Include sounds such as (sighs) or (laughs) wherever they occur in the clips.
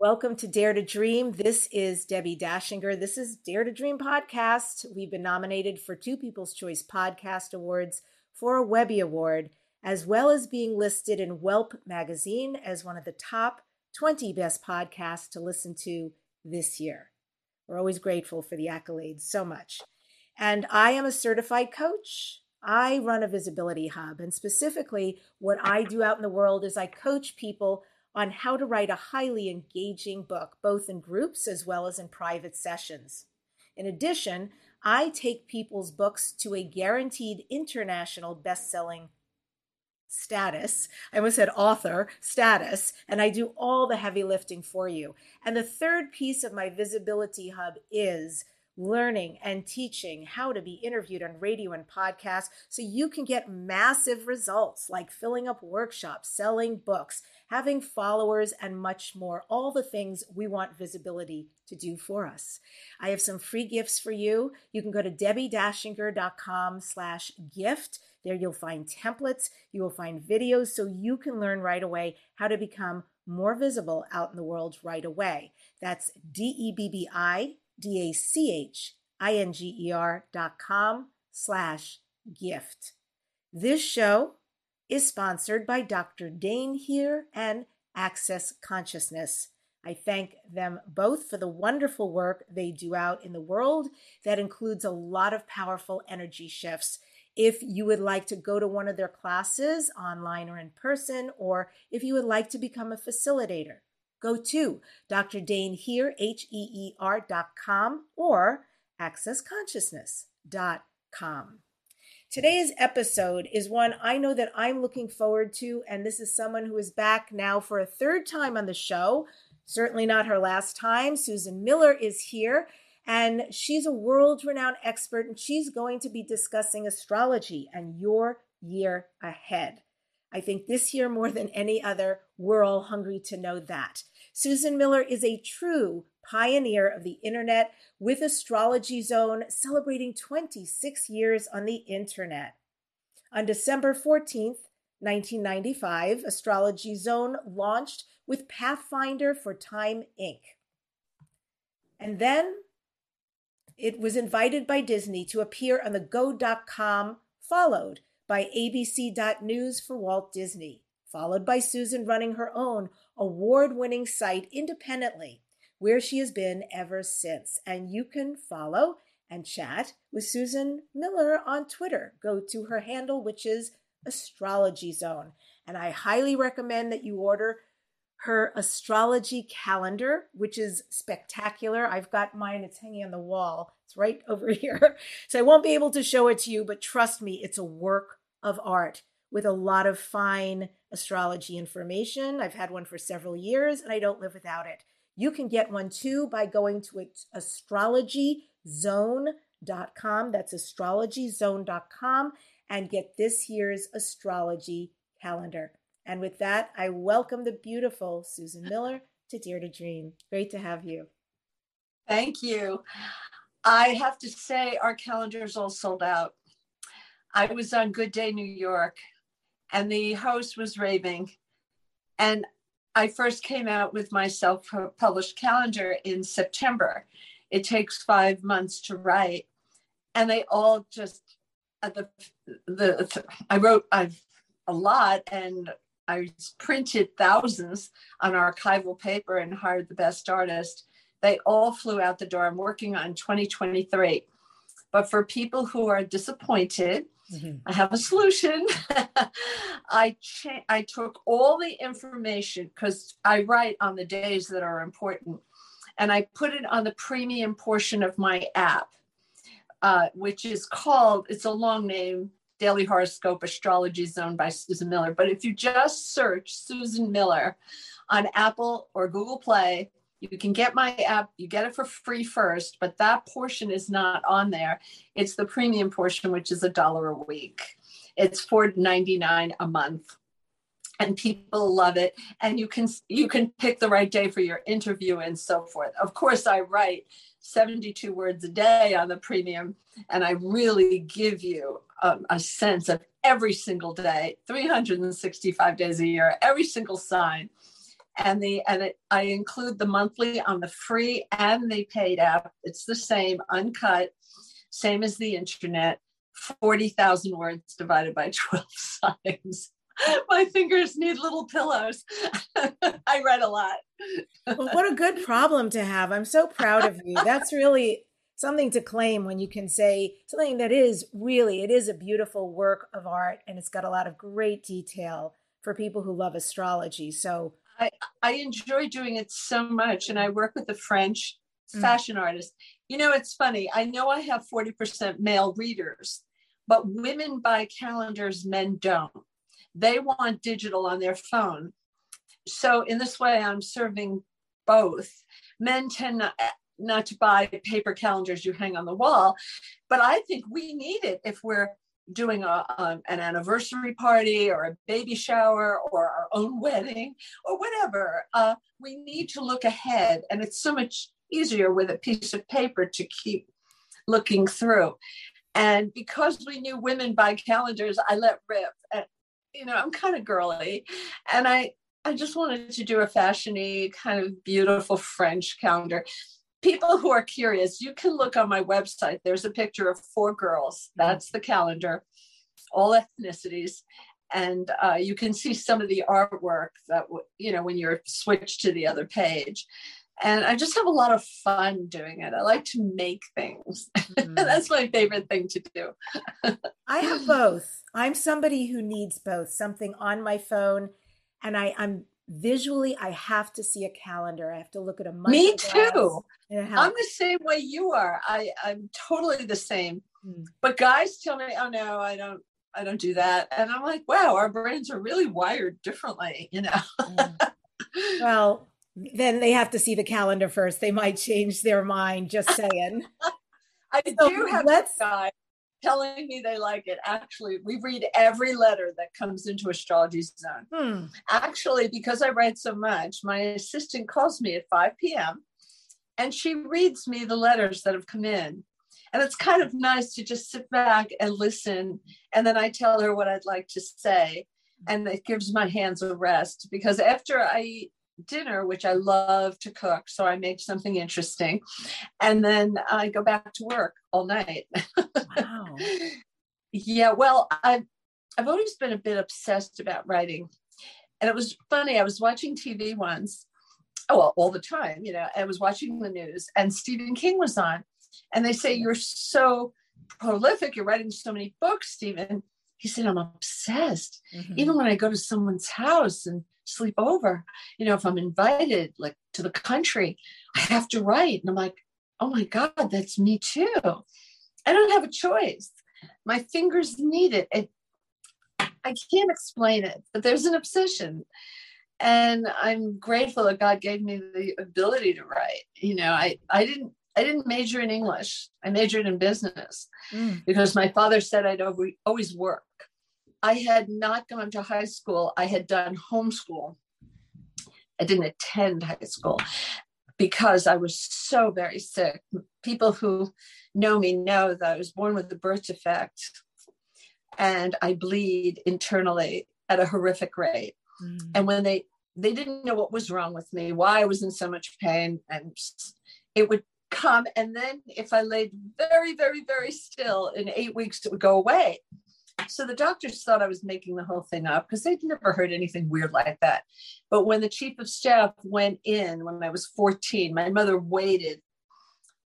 Welcome to Dare to Dream. This is Debbie Dachinger. This is Dare to Dream podcast. We've been nominated for two People's Choice Podcast Awards for a Webby Award, as well as being listed in Welp magazine as one of the top 20 best podcasts to listen to this year. We're always grateful for the accolades so much. And I am a certified coach. I run a visibility hub, and specifically, what I do out in the world is I coach people on how to write a highly engaging book, both in groups as well as in private sessions. In addition, I take people's books to a guaranteed international best-selling status. I almost said author status, and I do all the heavy lifting for you. And the third piece of my visibility hub is learning and teaching how to be interviewed on radio and podcasts so you can get massive results like filling up workshops, selling books, having followers, and much more. All the things we want visibility to do for us. I have some free gifts for you. You can go to debbiedachinger.com slash gift. There you'll find templates. You will find videos so you can learn right away how to become more visible out in the world right away. That's D-E-B-B-I D-A-C-H-I-N-G-E-R dot com slash gift. This show is sponsored by Dr. Dain Heer and Access Consciousness. I thank them both for the wonderful work they do out in the world that includes a lot of powerful energy shifts. If you would like to go to one of their classes online or in person, or if you would like to become a facilitator, go to Dr. Dain Heer, H-E-E-R dot com or accessconsciousness.com. Today's episode is one I know that I'm looking forward to, and this is someone who is back now for a third time on the show. Certainly not her last time. Susan Miller is here, and she's a world renowned expert, and she's going to be discussing astrology and your year ahead. I think this year, more than any other, we're all hungry to know that. Susan Miller is a true pioneer of the internet with Astrology Zone celebrating 26 years on the internet. On December 14th, 1995, Astrology Zone launched with Pathfinder for Time Inc. And then it was invited by Disney to appear on the Go.com, followed by ABC.News for Walt Disney, followed by Susan running her own award winning site independently where she has been ever since. And you can follow and chat with Susan Miller on Twitter. Go to her handle, which is Astrology Zone. And I highly recommend that you order her astrology calendar, which is spectacular. I've got mine, it's hanging on the wall. It's right (laughs) over here. So I won't be able to show it to you, but trust me, it's a work of art with a lot of fine astrology information. I've had one for several years and I don't live without it. You can get one too by going to astrologyzone.com. That's astrologyzone.com and get this year's astrology calendar. And with that, I welcome the beautiful Susan Miller to Dare to Dream. Great to have you. Thank you. I have to say, our calendar is all sold out. I was on Good Day New York, and the host was raving. And I first came out with my self published calendar in September. It takes five months to write. And they all just, uh, the, the, I wrote I've, a lot and I printed thousands on archival paper and hired the best artist. They all flew out the door. I'm working on 2023. But for people who are disappointed, Mm-hmm. I have a solution. (laughs) I cha- I took all the information because I write on the days that are important, and I put it on the premium portion of my app, uh, which is called. It's a long name. Daily Horoscope Astrology Zone by Susan Miller. But if you just search Susan Miller on Apple or Google Play, you can get my app, you get it for free first, but that portion is not on there. It's the premium portion, which is a dollar a week. It's $4.99 a month. And people love it. And you can you can pick the right day for your interview and so forth. Of course, I write 72 words a day on the premium, and I really give you a, a sense of every single day, 365 days a year, every single sign and the and it, I include the monthly on the free and the paid app. It's the same, uncut, same as the internet. Forty thousand words divided by (laughs) twelve signs. My fingers need little pillows. (laughs) I read a lot. well, what a good problem to have. I'm so proud of you. That's (laughs) really something to claim when you can say something that is really it is a beautiful work of art and it's got a lot of great detail for people who love astrology. So I, I enjoy doing it so much. And I work with a French mm. fashion mm. artist. You know, it's funny. I know I have 40% male readers, but women buy calendars, men don't. They want digital on their phone. So, in this way, I'm serving both. Men tend not, not to buy paper calendars you hang on the wall, but I think we need it if we're doing a, um, an anniversary party or a baby shower or our own (laughs) wedding or whatever. Uh, we need to look ahead, and it's so much easier with a piece of paper to keep looking through. And because we knew women buy calendars, I let rip. And, you know, I'm kind of girly, and I I just wanted to do a fashiony kind of beautiful French calendar people who are curious, you can look on my website. There's a picture of four girls. That's the calendar, all ethnicities. And uh, you can see some of the artwork that, you know, when you're switched to the other page. And I just have a lot of fun doing it. I like to make things. (laughs) Mm-hmm. That's my favorite thing to do. I have (laughs) both. I'm somebody who needs both something on my phone and I, I'm visually i have to see a calendar. I have to look at a month me too. i'm the same way you are. I i'm totally the same. Hmm. but guys tell me oh no i don't i don't do that. And i'm like wow our brains are really wired differently you know? Mm. (laughs) well then they have to see the calendar first. They might change their mind just saying. (laughs) I so do have let's guy telling me they like it. Actually, we read every letter that comes into Astrology Zone. Hmm. Actually, because I write so much, my assistant calls me at 5 p.m. and she reads me the letters that have come in. And it's kind of nice to just sit back and listen. And then I tell her what I'd like to say. And it gives my hands a rest because after I dinner, which I love to cook. So I make something interesting. And then I go back to work all night. Wow. (laughs) yeah, well, I've, I've always been a bit obsessed about writing. And it was funny, I was watching TV once, oh, well, all the time, you know, I was watching the news and Stephen King was on. And they say, You're so prolific, you're writing so many books, Stephen. He said, I'm obsessed. Mm-hmm. Even when I go to someone's house and sleep over. You know, if I'm invited like to the country, I have to write. And I'm like, oh my God, that's me too. I don't have a choice. My fingers need it. it I can't explain it, but there's an obsession. And I'm grateful that God gave me the ability to write. You know, I, I didn't I didn't major in English. I majored in business mm. because my father said I'd always work. I had not gone to high school. I had done homeschool. I didn't attend high school because I was so very sick. People who know me know that I was born with a birth defect and I bleed internally at a horrific rate. Mm. And when they they didn't know what was wrong with me, why I was in so much pain, and it would come. And then if I laid very, very, very still, in eight weeks it would go away. So the doctors thought I was making the whole thing up because they'd never heard anything weird like that. But when the chief of staff went in when I was 14, my mother waited.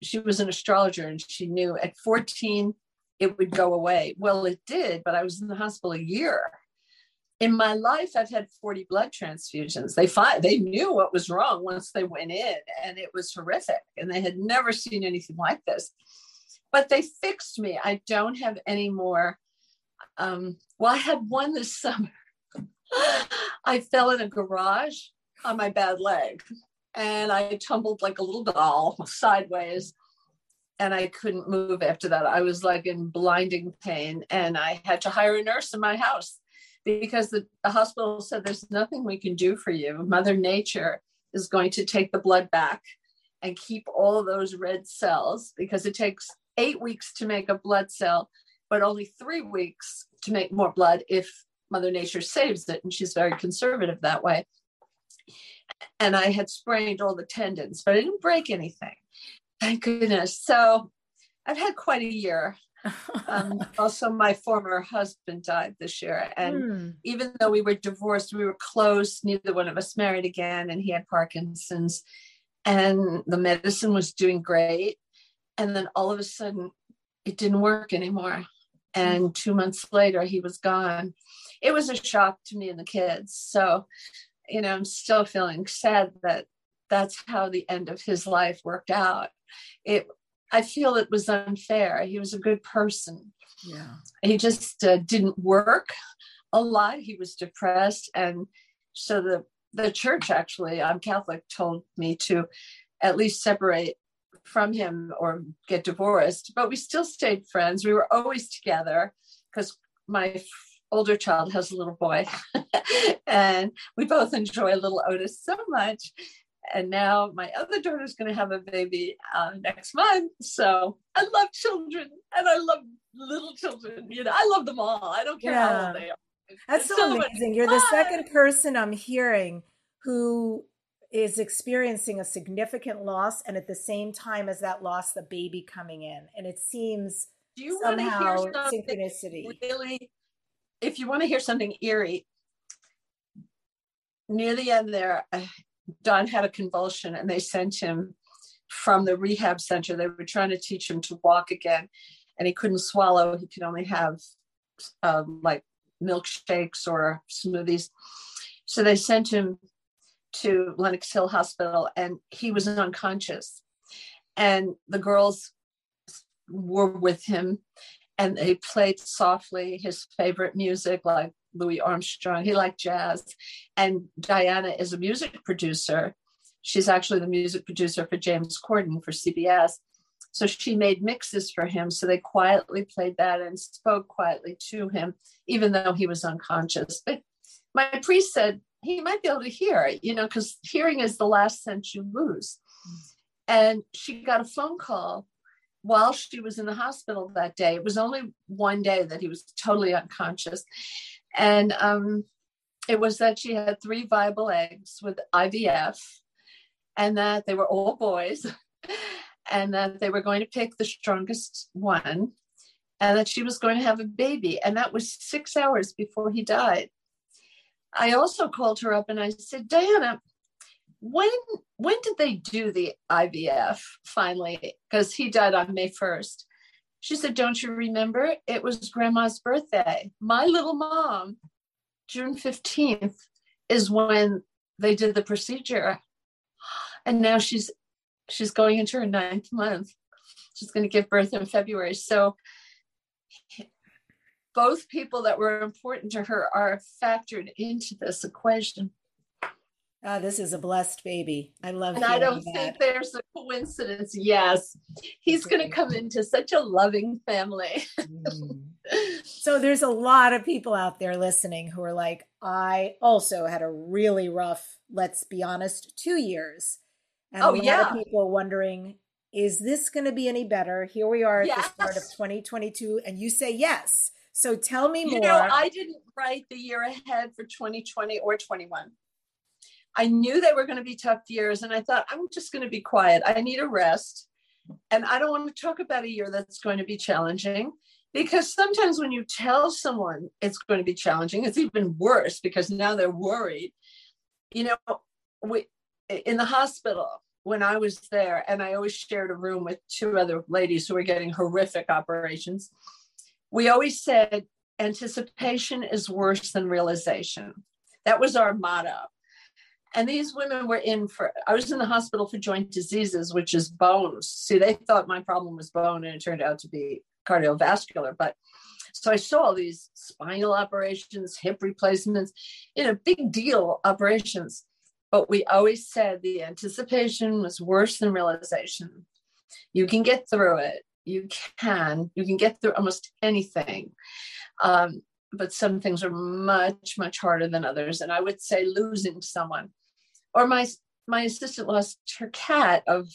She was an astrologer and she knew at 14 it would go away. Well, it did, but I was in the hospital a year. In my life, I've had 40 blood transfusions. They find they knew what was wrong once they went in, and it was horrific. And they had never seen anything like this. But they fixed me. I don't have any more um, well, I had one this (laughs) summer. I fell in a garage on my bad leg and I tumbled like a little doll sideways and I couldn't move after that. I was like in blinding pain and I had to hire a nurse in my house because the, the hospital said there's nothing we can do for you. Mother Nature is going to take the blood back and keep all those red cells because it takes eight weeks to make a blood cell but only three weeks to make more blood if Mother Nature saves it. And she's very conservative that way. and I had sprained all the tendons, but I didn't break anything. Thank goodness. So I've had quite a year. (laughs) um, also, my former husband died this year. And mm. even though we were divorced, we were close. Neither one of us married again. And he had Parkinson's. And the medicine was doing great. And then all of a sudden, it didn't work anymore. And two months later, he was gone. It was a shock to me and the kids. So, you know, I'm still feeling sad that that's how the end of his life worked out. It, I feel it was unfair. He was a good person. Yeah. He just uh, didn't work a lot. He was depressed, and so the the church actually, I'm Catholic, told me to at least separate from him or get divorced. But we still stayed friends. We were always together because my older child has a little boy, (laughs) and we both enjoy little Otis so much. And now my other daughter's going to have a baby uh, next month. So I love children, and I love little children. You know, I love them all. I don't care yeah. how old they are. That's so, so amazing. You're the second person I'm hearing who is experiencing a significant loss and at the same time as that loss the baby coming in. And it seems Do you somehow synchronicity. really if you want to hear something eerie near the end there uh, don had a convulsion and they sent him from the rehab center. They were trying to teach him to walk again and he couldn't swallow. He could only have um, like milkshakes or smoothies. So they sent him to Lenox Hill Hospital and he was unconscious. And the girls were with him and they played softly his favorite music, like Louis Armstrong. He liked jazz. And Diana is a music producer. She's actually the music producer for James Corden for CBS. So she made mixes for him. So they quietly played that and spoke quietly to him, even though he was unconscious. But my priest said, he might be able to hear, you know, because hearing is the last sense you lose. And she got a phone call while she was in the hospital that day. It was only one day that he was totally unconscious. And um, it was that she had three viable eggs with IVF and that they were all boys (laughs) and that they were going to pick the strongest one and that she was going to have a baby. And that was six hours before he died. I also called her up and I said, Diana, when when did they do the IVF finally? Because he died on May 1st. She said, Don't you remember? It was grandma's birthday. My little mom, June 15th, is when they did the procedure. And now she's she's going into her ninth month. She's going to give birth in February. So both people that were important to her are factored into this equation. Ah, this is a blessed baby. I love And I don't that. think there's a coincidence. Yes. He's going to come into such a loving family. mm. So there's a lot of people out there listening who are like, I also had a really rough, let's be honest, two years. And oh, a lot yeah. of people wondering, is this going to be any better? Here we are at yes. the start of 2022, and you say yes. So tell me more. You know, I didn't write the year ahead for 2020 or 21. I knew they were going to be tough years, and I thought, I'm just going to be quiet. I need a rest. And I don't want to talk about a year that's going to be challenging because sometimes when you tell someone it's going to be challenging, it's even worse because now they're worried. You know, we, in the hospital, when I was there, and I always shared a room with two other ladies who were getting horrific operations we always said anticipation is worse than realization. That was our motto. And these women were in for, I was in the hospital for joint diseases, which is bones. See, they thought my problem was bone and it turned out to be cardiovascular. But so I saw these spinal operations, hip replacements, you know, big deal operations. But we always said the anticipation was worse than realization. You can get through it you can you can get through almost anything. Um, but some things are much much harder than others. And i would say losing someone or my my assistant lost her cat of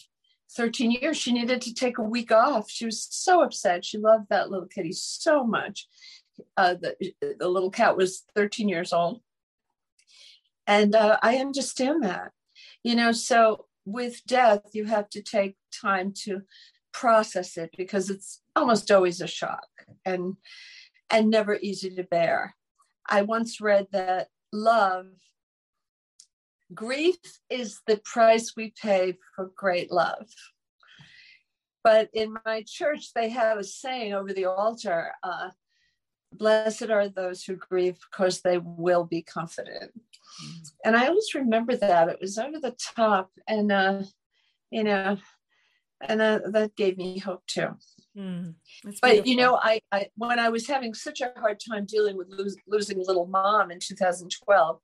13 years. She needed to take a week off. She was so upset. She loved that little kitty so much. Uh, the, the little cat was 13 years old. And uh, i understand that you know so with death you have to take time to process it because it's almost always a shock and and never easy to bear. I once read that love grief is the price we pay for great love. But in my church they have a saying over the altar uh, blessed are those who grieve because they will be comforted mm. and i always remember that. It was over the top and uh, you know and uh, that gave me hope too. Mm, but you know I, I when i was having such a hard time dealing with lose, losing little mom in 2012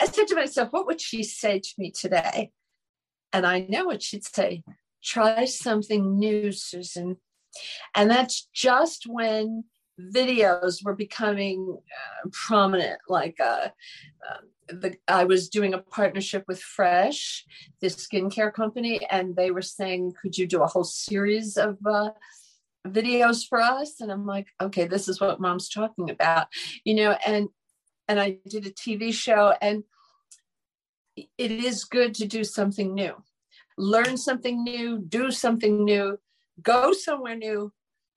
i said to myself what would she say to me today? And i know what she'd say try something new susan. And that's just when videos were becoming uh, prominent like uh, uh, the, I was doing a partnership with Fresh, this skincare company, and they were saying, "Could you do a whole series of uh, videos for us?" And I'm like, "Okay, this is what Mom's talking about," you know. And and I did a TV show, and it is good to do something new, learn something new, do something new, go somewhere new,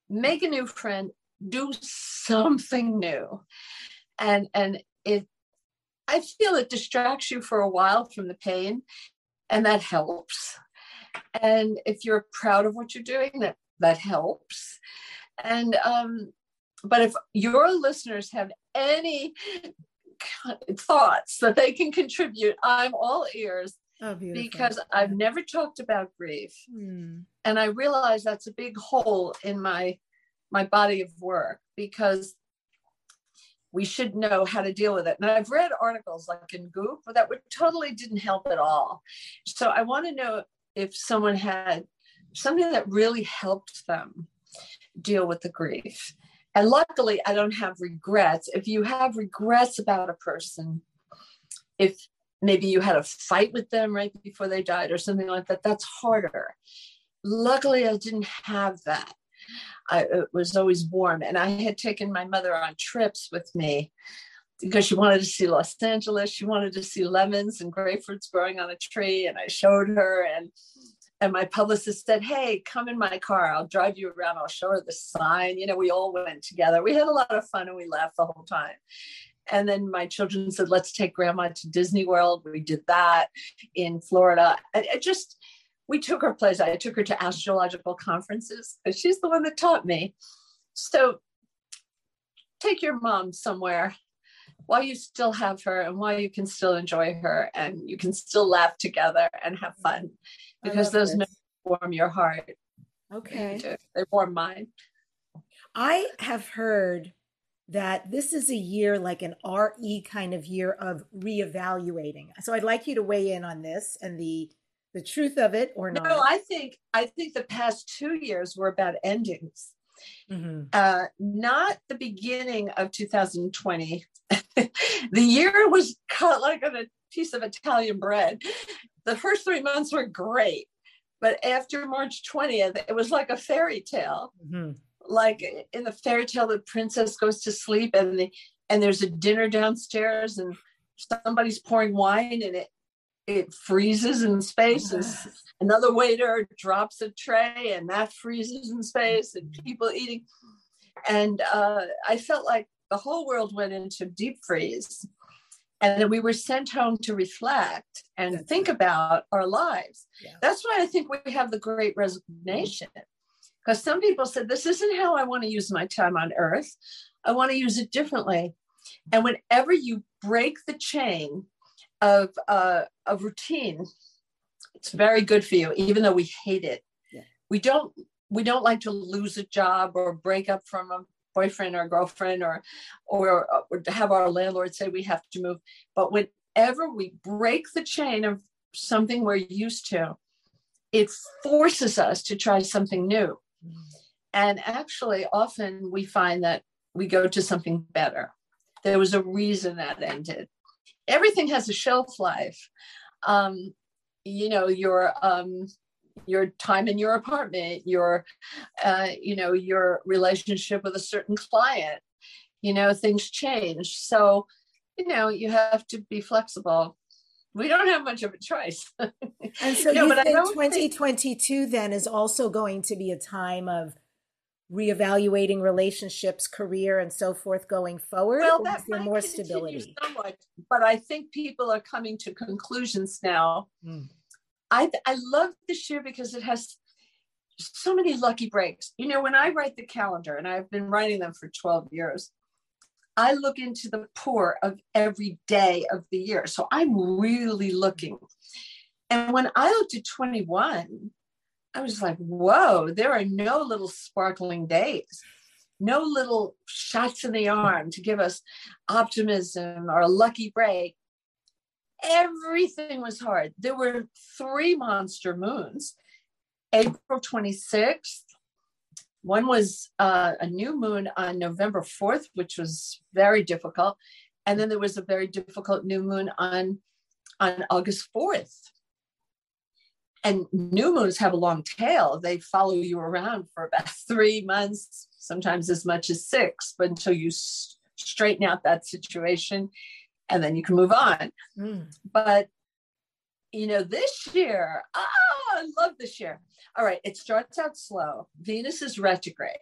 make a new friend, do something new, and and it I feel it distracts you for a while from the pain, and that helps. And if you're proud of what you're doing, that that helps. And um, but if your listeners have any thoughts that they can contribute, I'm all ears. Oh, because I've never talked about grief, hmm. and I realize that's a big hole in my my body of work because we should know how to deal with it. And I've read articles like in Goop that would totally didn't help at all. So I want to know if someone had something that really helped them deal with the grief. And luckily, I don't have regrets. If you have regrets about a person, if maybe you had a fight with them right before they died or something like that, that's harder. Luckily, I didn't have that. I, it was always warm. And I had taken my mother on trips with me because she wanted to see Los Angeles. She wanted to see lemons and grapefruits growing on a tree. And I showed her and and my publicist said, Hey, come in my car. I'll drive you around. I'll show her the sign. You know, we all went together. We had a lot of fun and we laughed the whole time. And then my children said, Let's take grandma to Disney World. We did that in Florida. It just, we took her place. I took her to astrological conferences because she's the one that taught me. So take your mom somewhere while you still have her and while you can still enjoy her and you can still laugh together and have mm-hmm. fun because those memories warm your heart. Okay. They, they warm mine. I have heard that this is a year like an RE kind of year of reevaluating. So I'd like you to weigh in on this and the the truth of it or not? No, I think I think the past two years were about endings. Mm-hmm. Uh, not the beginning of 2020. (laughs) the year was cut like on a piece of Italian bread. The first three months were great, but after March 20th, it was like a fairy tale. Mm-hmm. Like in the fairy tale, the princess goes to sleep and the, and there's a dinner downstairs and somebody's pouring wine and it it freezes in space and another waiter drops a tray and that freezes in space and people eating. And uh, i felt like the whole world went into deep freeze. And then we were sent home to reflect and that's think right. about our lives. Yeah. that's why i think we have the great resignation. Because some people said this isn't how i want to use my time on earth. I want to use it differently. And whenever you break the chain of uh, of routine it's very good for you even though we hate it. Yeah. we don't we don't like to lose a job or break up from a boyfriend or girlfriend or, or or have our landlord say we have to move. But whenever we break the chain of something we're used to it forces us to try something new. Mm-hmm. and actually often we find that we go to something better. There was a reason that ended everything has a shelf life. Um, you know, your um, your time in your apartment, your uh, you know, your relationship with a certain client. You know, things change. So, you know, you have to be flexible we don't have much of a choice. (laughs) and so you think 2022 think... then is also going to be a time of reevaluating relationships, career, and so forth going forward? Well, that might more stability. Somewhat, but I think people are coming to conclusions now. Mm. I I love this year because it has so many lucky breaks. You know, when I write the calendar, and I've been writing them for 12 years, I look into the poor of every day of the year. So I'm really looking. And when I looked at 21, I was like, whoa, there are no little sparkling days, no little shots in the arm to give us optimism or a lucky break. Everything was hard. There were three monster moons April 26th, one was uh, a new moon on November 4th, which was very difficult. And then there was a very difficult new moon on, on August 4th. And new moons have a long tail. They follow you around for about (laughs) three months, sometimes as much as six, but until you s- straighten out that situation and then you can move on. Mm. But you know, this year, oh, I love this year. All right, it starts out slow. Venus is retrograde.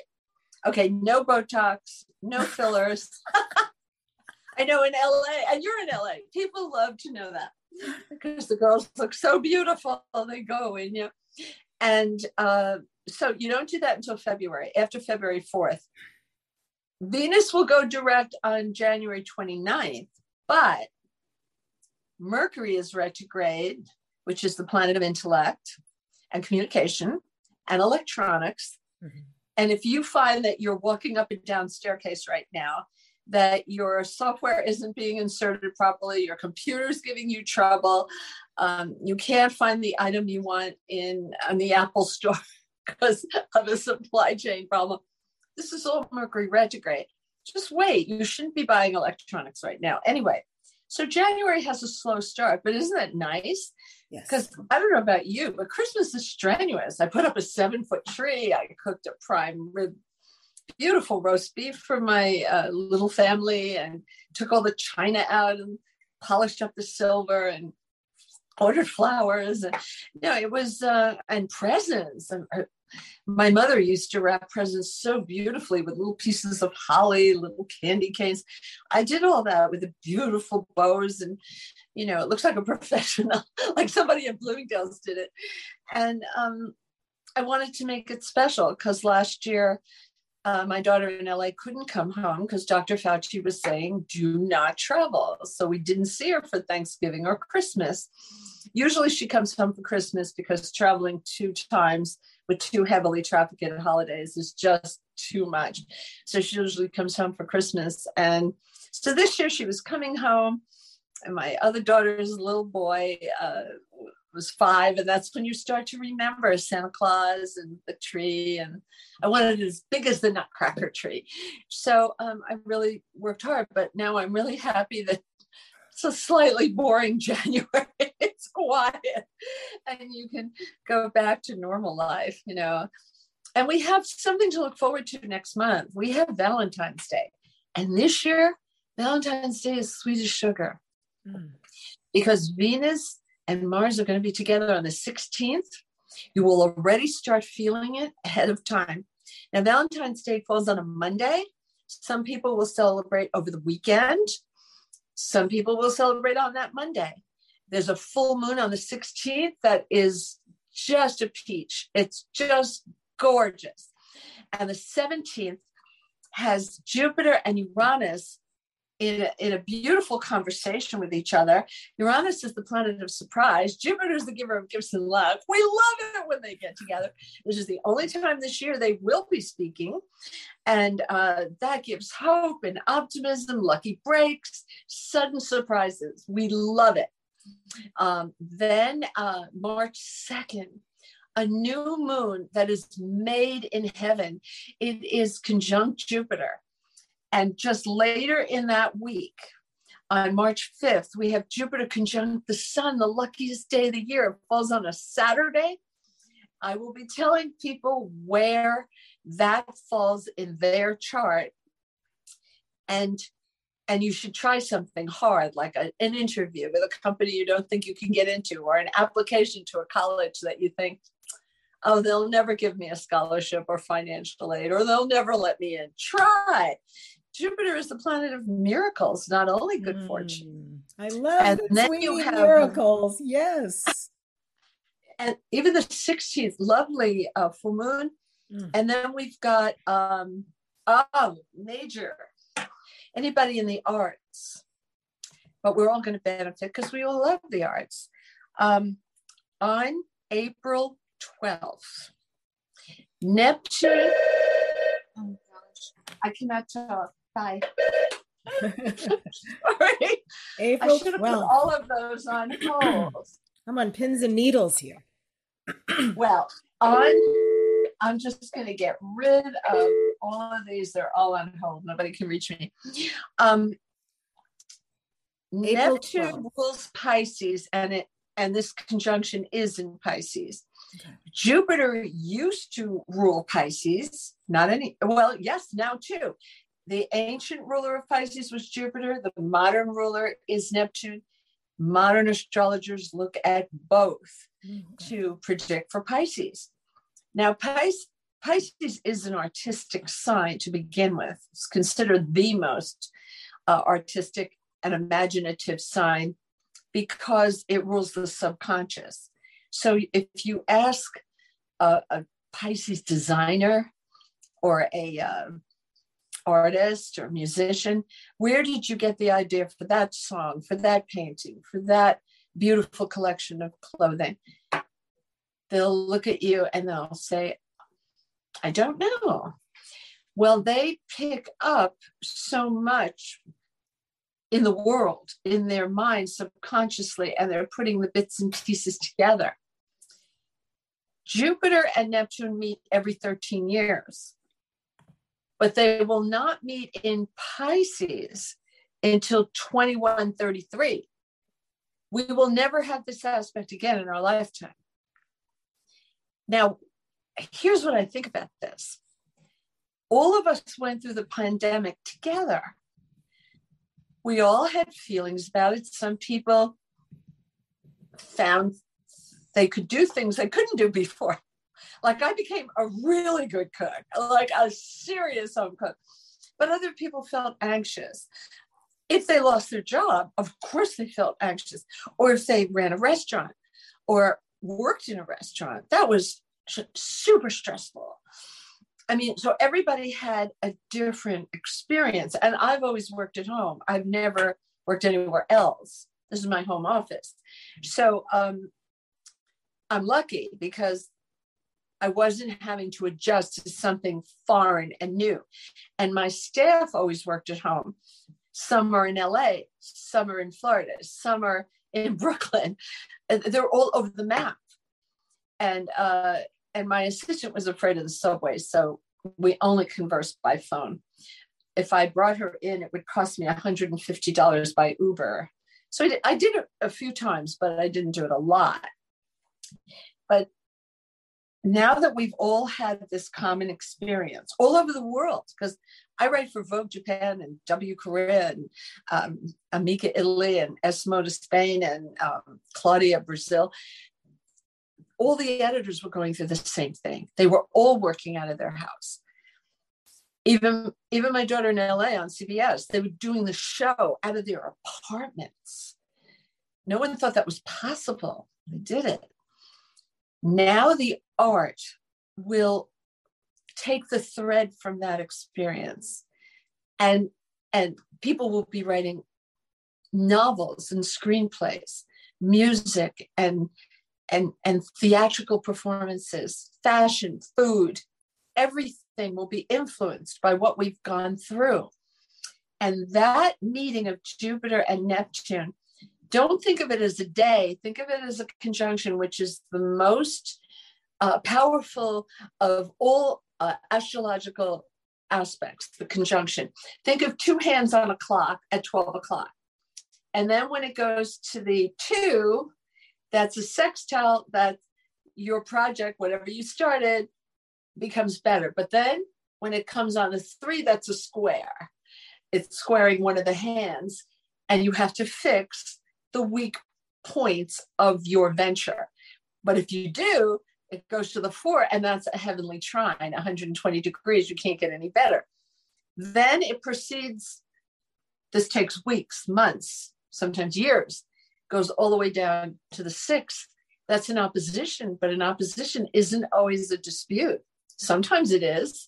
Okay, no Botox, no fillers. (laughs) I know in LA, and you're in LA, people love to know that because the girls look so beautiful. They go in you. And uh, so you don't do that until February, after February 4th. Venus will go direct on January 29th, but Mercury is retrograde, which is the planet of intellect and communication and electronics. Mm-hmm. And if you find that you're walking up and down staircase right now, that your software isn't being inserted properly, your computer's giving you trouble, um, you can't find the item you want in on the Apple store (laughs) because of a supply chain problem. This is all Mercury retrograde. Just wait. You shouldn't be buying electronics right now. Anyway, so January has a slow start, but isn't that nice? Yes. Because I don't know about you, but Christmas is strenuous. I put up a seven foot tree. I cooked a prime rib, beautiful roast beef for my uh, little family and took all the china out and polished up the silver and ordered flowers. And, you know, it was, uh, and presents. And uh, my mother used to wrap presents so beautifully with little pieces of holly, little candy canes. I did all that with the beautiful bows, and you know, it looks like a (laughs) professional, like somebody in Bloomingdale's did it. And um, I wanted to make it special because last year uh, my daughter in LA couldn't come home because Dr. Fauci was saying, do not travel. So we didn't see her for Thanksgiving or Christmas. Usually she comes home for Christmas because traveling two times with two heavily trafficked holidays is just too much. So she usually comes home for Christmas. And so this year she was coming home, and my other daughter's little boy uh, was five. And that's when you start to remember Santa Claus and the tree. And I wanted it as big as the Nutcracker tree. So um, I really worked hard, but now I'm really happy that it's a slightly boring (laughs) January. it's quiet and you can go back to normal life, you know. And we have something to look forward to next month. We have Valentine's Day. And this year, Valentine's Day is sweet as sugar mm. because Venus and Mars are going to be together on the 16th. You will already start feeling it ahead of time. Now, Valentine's Day falls on a Monday. Some people will celebrate over the weekend. Some people will celebrate on that Monday. There's a full moon on the 16th that is just a peach. It's just gorgeous. And the 17th has Jupiter and Uranus in a, in a beautiful conversation with each other. Uranus is the planet of surprise. Jupiter is the giver of gifts and love. We love it when they get together. This is the only time this year they will be speaking. And uh, that gives hope and optimism, lucky breaks, sudden surprises. We love it. Um, then uh, March 2nd, a new moon that is made in heaven. It is conjunct Jupiter. And just later in that week, on March 5th, we have Jupiter conjunct the sun, the luckiest day of the year. It falls on a Saturday. I will be telling people where that falls in their chart. And and you should try something hard like a, an interview with a company you don't think you can get into or an application to a college that you think oh they'll never give me a scholarship or financial aid or they'll never let me in try jupiter is the planet of miracles not only good mm, fortune i love and then you have miracles yes (laughs) and even the 16th lovely uh, full moon mm. and then we've got um oh major anybody in the arts, but we're all going to benefit because we all love the arts. Um, on April 12th, Neptune. Oh gosh, I cannot talk. Bye. (laughs) Sorry. April I should have 12th. put all of those on (clears throat) hold. I'm on pins and needles here. (clears throat) well, on I'm just going to get rid of all of these. They're all on hold. Nobody can reach me. Um, Neptune rules Pisces, and it and this conjunction is in Pisces. Okay. Jupiter used to rule Pisces, not any. Well, yes, now too. The ancient ruler of Pisces was Jupiter. The modern ruler is Neptune. Modern astrologers look at both okay. to predict for Pisces. Now, Pis- Pisces is an artistic sign to begin with. It's considered the most uh, artistic and imaginative sign because it rules the subconscious. So if you ask a, a Pisces designer or a uh, artist or musician, where did you get the idea for that song, for that painting, for that beautiful collection of clothing? they'll look at you and they'll say, I don't know. Well, they pick up so much in the world, in their mind subconsciously, and they're putting the bits and pieces together. Jupiter and Neptune meet every 13 years, but they will not meet in Pisces until 2133. We will never have this aspect again in our lifetime. Now, here's what I think about this all of us went through the pandemic together. We all had feelings about it. Some people found they could do things they couldn't do before. Like I became a really good cook, like a serious home cook. But other people felt anxious. If they lost their job, of course they felt anxious. Or if they ran a restaurant or worked in a restaurant. That was super stressful. I mean, so everybody had a different experience. And I've always worked at home. I've never worked anywhere else. This is my home office. So um, I'm lucky because I wasn't having to adjust to something foreign and new. And my staff always worked at home. Some are in LA, some are in Florida, some are in (laughs) Brooklyn. They're all over the map and uh, and my assistant was afraid of the subway, so we only conversed by phone. If I brought her in, it would cost me $150 by Uber. So I did, I did it a few times, but I didn't do it a lot. But now that we've all had this common experience all over the world, because I write for Vogue Japan and W Korea and um, Amica Italy and S Moda Spain and um, Claudia Brazil all the editors were going through the same thing. They were all working out of their house. Even, even my daughter in LA on CBS, they were doing the show out of their apartments. No one thought that was possible. They did it. Now the art will take the thread from that experience and and people will be writing novels and screenplays music and and, and theatrical performances, fashion, food, everything will be influenced by what we've gone through. And that meeting of Jupiter and Neptune, don't think of it as a day, think of it as a conjunction, which is the most uh, powerful of all uh, astrological aspects, the conjunction. Think of two hands on a clock at 12 o'clock. And then when it goes to the two, that's a sextile that your project, whatever you started, becomes better. But then when it comes on a three, that's a square. it's squaring one of the hands, and you have to fix the weak points of your venture. But if you do, it goes to the four, and that's a heavenly trine, 120 degrees. You can't get any better. Then it proceeds. This takes weeks, months, sometimes years, goes all the way down to the sixth. That's an opposition, but an opposition isn't always a dispute. Sometimes it is.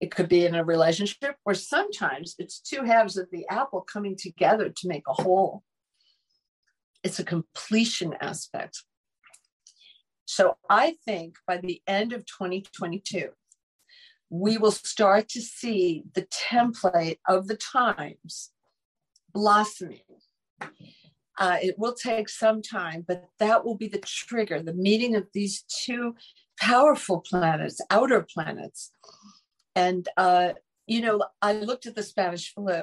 It could be in a relationship, or sometimes it's two halves of the apple coming together to make a whole. It's a completion aspect. So I think by the end of 2022, we will start to see the template of the times blossoming. Uh, it will take some time, but that will be the trigger, the meeting of these two powerful planets, outer planets. And, uh, you know, I looked at the Spanish flu.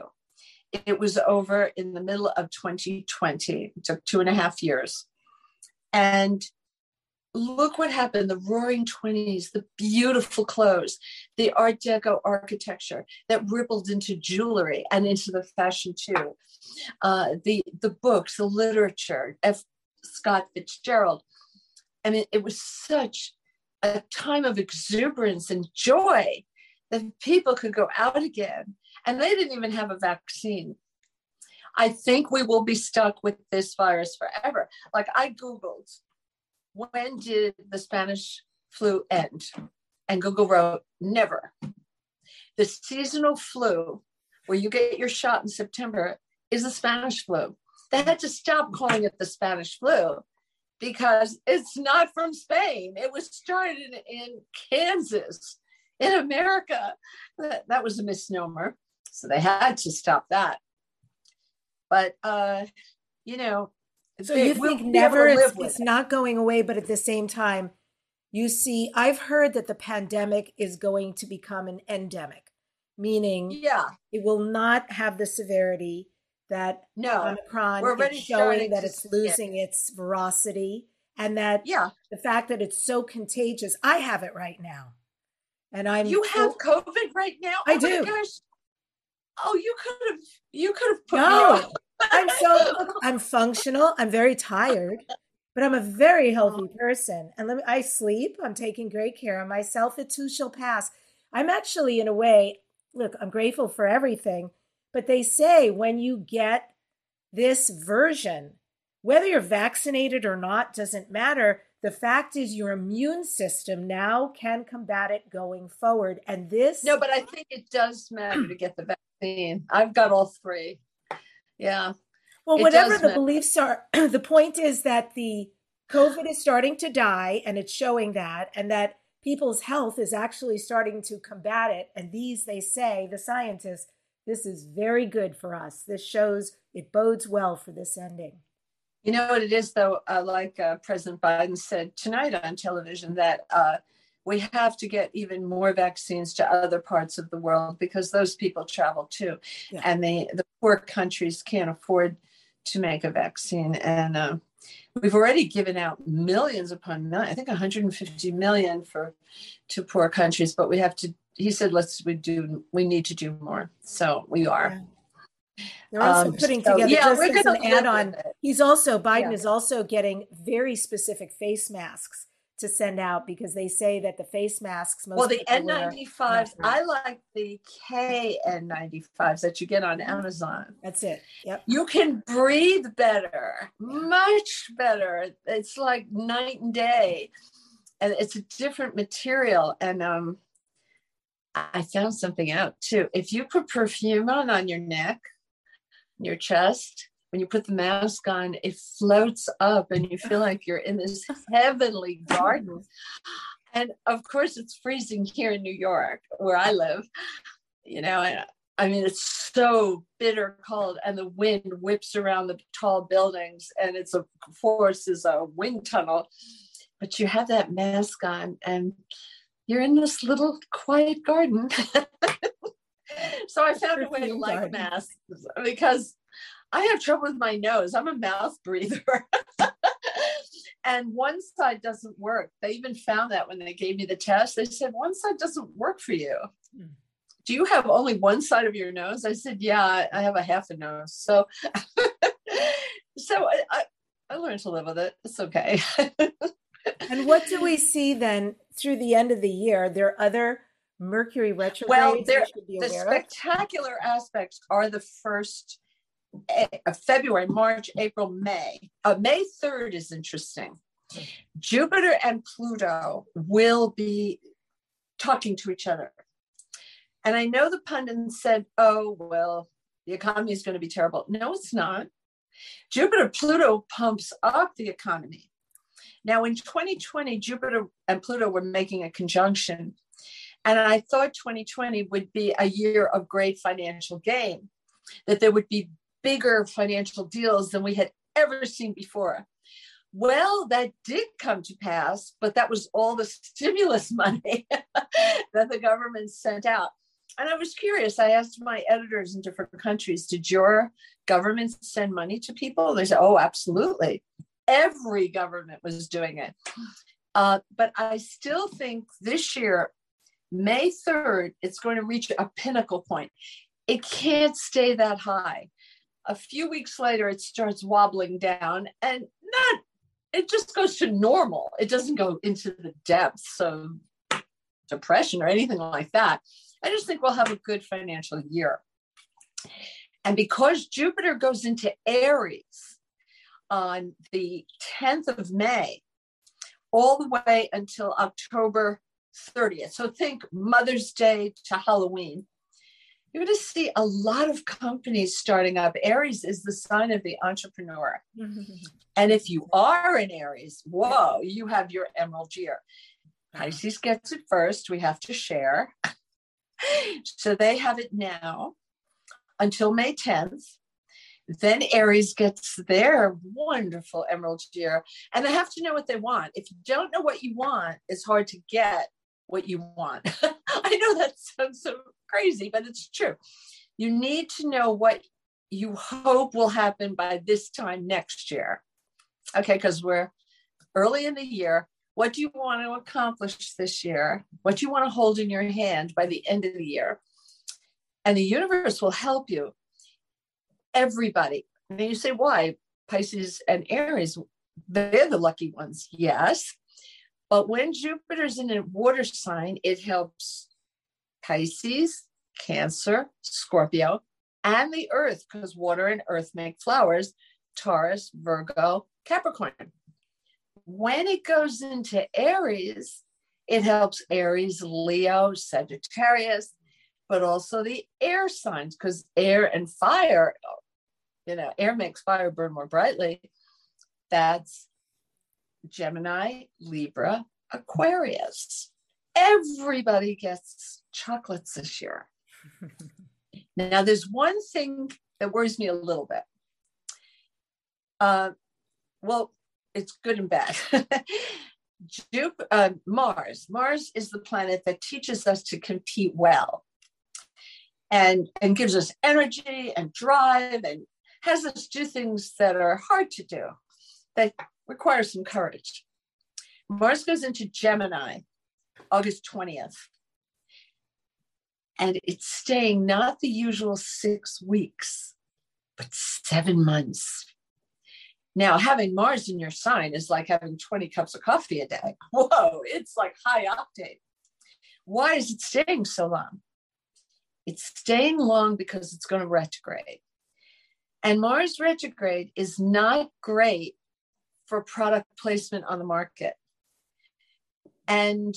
It was over in the middle of 2020, it took two and a half years. And look what happened the roaring 20s the beautiful clothes the art deco architecture that rippled into jewelry and into the fashion too. Uh, the the books the literature f. Scott fitzgerald. I mean it was such a time of exuberance and joy that people could go out again and they didn't even have a vaccine i think we will be stuck with this virus forever like i googled when did the Spanish flu end? And Google wrote, never. The seasonal flu, where you get your shot in September, is the Spanish flu. They had to stop calling it the Spanish flu because it's not from Spain. It was started in, Kansas, in America. That was a misnomer. So they had to stop that. But, uh, you know, so you think never it's, it's not going away, but at the same time, you see, I've heard that the pandemic is going to become an endemic, meaning yeah, it will not have the severity that no Omicron We're is showing that it's losing it. its veracity and that yeah the fact that it's so contagious. I have it right now, and I'm you have COVID right now. I oh do. Oh, you could have you could have put no. I'm so (laughs) I'm functional. I'm very tired, but I'm a very healthy oh. person. And let me I sleep. I'm taking great care of myself. It too shall pass. I'm actually in a way, look, I'm grateful for everything, but they say when you get this version, whether you're vaccinated or not doesn't matter. The fact is your immune system now can combat it going forward. And this No, but I think it does matter to get the (clears throat) vaccine. I've got all three. Yeah. Well, it whatever the beliefs are, (clears throat) the point is that the COVID is starting to die and it's showing that, and that people's health is actually starting to combat it. And these, they say, the scientists, this is very good for us. This shows it bodes well for this ending. You know what it is, though, uh, like uh, President Biden said tonight on television, that uh, we have to get even more vaccines to other parts of the world because those people travel too yeah. and they the poor countries can't afford to make a vaccine and uh, we've already given out millions upon millions i think 150 million for to poor countries but we have to he said let's we do we need to do more so we are yeah. They're also um, putting so, together yeah, just as an add-on. He's also Biden yeah. is also getting very specific face masks to send out because they say that the face masks. well, the N95s, I like the KN95s that you get on Amazon. That's it. Yep. You can breathe better, much better. It's like night and day. And it's a different material. And um, I found something out too. If you put perfume on on your neck, your chest, when you put the mask on, it floats up and you feel like you're in this (laughs) heavenly garden. And of course, it's freezing here in New York, where I live. You know, and I mean, it's so bitter cold, and the wind whips around the tall buildings, and it's a force is a wind tunnel. But you have that mask on, and you're in this little quiet garden. (laughs) so I found a way to like masks because I have trouble with my nose. I'm a mouth (laughs) breather. and one side doesn't work. They even found that when they gave me the test. They said one side doesn't work for you. Hmm. Do you have only one side of your nose? I said, Yeah, I have a half a nose. So, (laughs) so I, I, I learned to live with it. It's okay. and what do we see then through the end of the year? There are other Mercury retrogrades. Well, there, the spectacular of? aspects are the first February, March, April, May. Uh, May 3rd is interesting. Jupiter and Pluto will be talking to each other. And I know the pundits said, oh, well, the economy is going to be terrible. No, it's not. Jupiter Pluto pumps up the economy. Now, in 2020, Jupiter and Pluto were making a conjunction. And I thought 2020 would be a year of great financial gain, that there would be bigger financial deals than we had ever seen before. Well, that did come to pass, but that was all the (laughs) stimulus money (laughs) that the government sent out. And I was curious. I asked my editors in different countries, did your government send money to people? They said, oh, absolutely. Every government was doing it. Uh, but I still think this year, May 3rd, it's going to reach a pinnacle point. It can't stay that high. A few weeks later, it starts wobbling down and not it just goes to normal. It doesn't go into the depths of depression or anything like that. I just think we'll have a good financial year. And because Jupiter goes into Aries on the 10th of May, all the way until October 30th. So think Mother's Day to Halloween you're going to see a lot of companies starting up. Aries is the sign of the entrepreneur. (laughs) and if you are in Aries, whoa, you have your emerald year. Pisces gets it first. We have to share. (laughs) so they have it now until May 10th. Then Aries gets their wonderful emerald year. And they have to know what they want. If you don't know what you want, it's hard to get what you want. (laughs) I know that sounds so crazy, but it's true. You need to know what you hope will happen by this time next year. Okay, because we're early in the year. What do you want to accomplish this year? What do you want to hold in your hand by the end of the year? And the universe will help you. Everybody. And you say, why? Pisces and Aries, they're the lucky ones. Yes. But when Jupiter's in a water sign, it helps Pisces, Cancer, Scorpio, and the Earth, because water and Earth make flowers, Taurus, Virgo, Capricorn. When it goes into Aries, it helps Aries, Leo, Sagittarius, but also the air signs, because air and fire, you know, air makes fire burn more brightly. That's Gemini, Libra, Aquarius. Everybody gets chocolates this year. (laughs) now, there's one thing that worries me a little bit. Uh, well, it's good and bad. (laughs) Jup- uh, Mars. Mars is the planet that teaches us to compete well and, and gives us energy and drive and has us do things that are hard to do, that require some courage. Mars goes into Gemini August 20th and it's staying not the usual six weeks, but seven months. Now, having Mars in your sign is like having 20 cups of coffee a day. (laughs) Whoa, it's like high octane. Why is it staying so long? It's staying long because it's going to retrograde. And Mars retrograde is not great for product placement on the market. And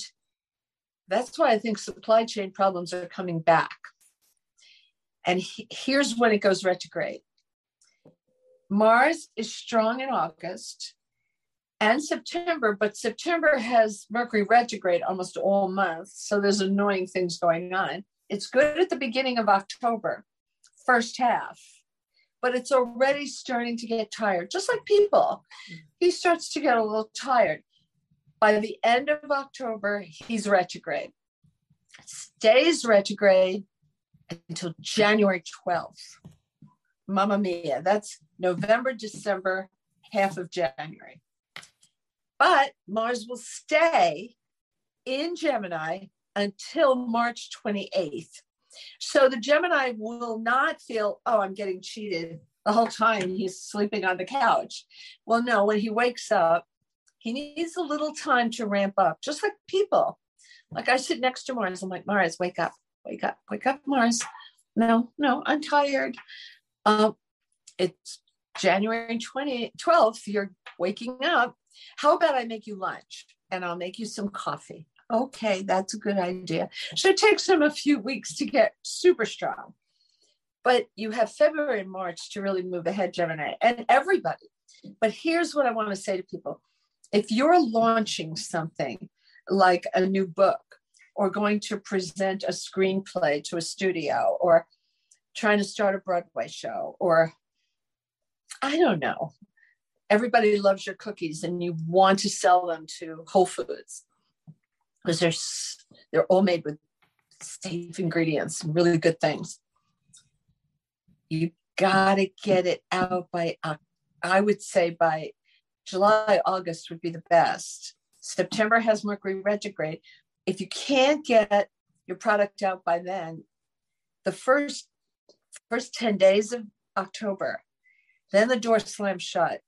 that's why I think supply chain problems are coming back. And he, here's when it goes retrograde Mars is strong in August and September, but September has Mercury retrograde almost all month. So there's annoying things going on. It's good at the beginning of October, first half, but it's already starting to get tired, just like people. He starts to get a little tired. By the end of October, he's retrograde. Stays retrograde until January 12th. Mamma mia, that's November, December, half of January. But Mars will stay in Gemini until March 28th. So the Gemini will not feel, oh, I'm getting cheated the whole time he's sleeping on the couch. Well, no, when he wakes up, he needs a little time to ramp up, just like people. Like I sit next to Mars, I'm like, Mars, wake up, wake up, wake up, Mars. No, no, I'm tired. Um, it's January 20, 12th, you're waking up. How about I make you lunch and I'll make you some coffee? Okay, that's a good idea. So it takes him a few weeks to get super strong. But you have February and March to really move ahead, Gemini, and everybody. But here's what I want to say to people if you're launching something like a new book or going to present a screenplay to a studio or trying to start a Broadway show or I don't know. Everybody loves your cookies and you want to sell them to Whole Foods because they're they're all made with safe ingredients, really good things. You got to get it out by uh, I would say by July, August would be the best. September has Mercury retrograde. If you can't get your product out by then, the first first 10 days of October, then the door slams shut.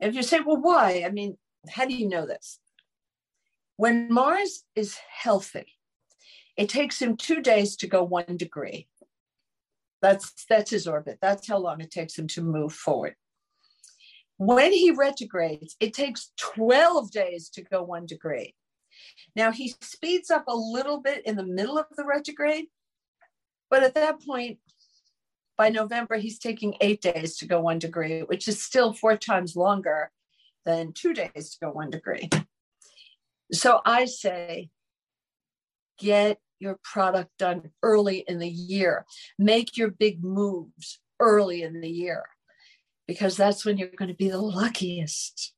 If you say, well, why? I mean, how do you know this? When Mars is healthy, it takes him two days to go one degree. That's that's his orbit. That's how long it takes him to move forward. When he retrogrades, it takes 12 days to go one degree. Now he speeds up a little bit in the middle of the retrograde, but at that point, by November, he's taking eight days to go one degree, which is still four times longer than two days to go one degree. So I say, get your product done early in the year. Make your big moves early in the year because that's when you're going to be the luckiest.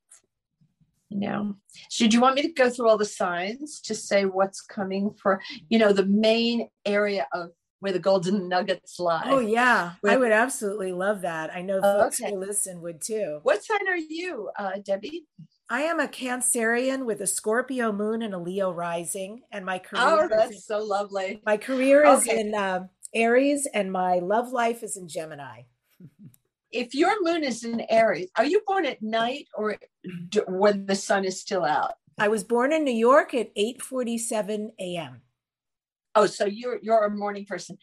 You know, so do you want me to go through all the signs to say what's coming for, you know, the main area of where the golden nuggets lie? Oh, yeah. Where, I would absolutely love that. I know folks okay. who listen would too. What sign are you, uh, Debbie? I am a Cancerian with a Scorpio moon and a Leo rising, and my career. Oh, that's in, so lovely. My career is okay. in uh, Aries, and my love life is in Gemini (laughs) if your moon is in Aries, are you born at night or when the sun is still out? I was born in New York at 8:47 a.m. Oh, so you're you're a morning person.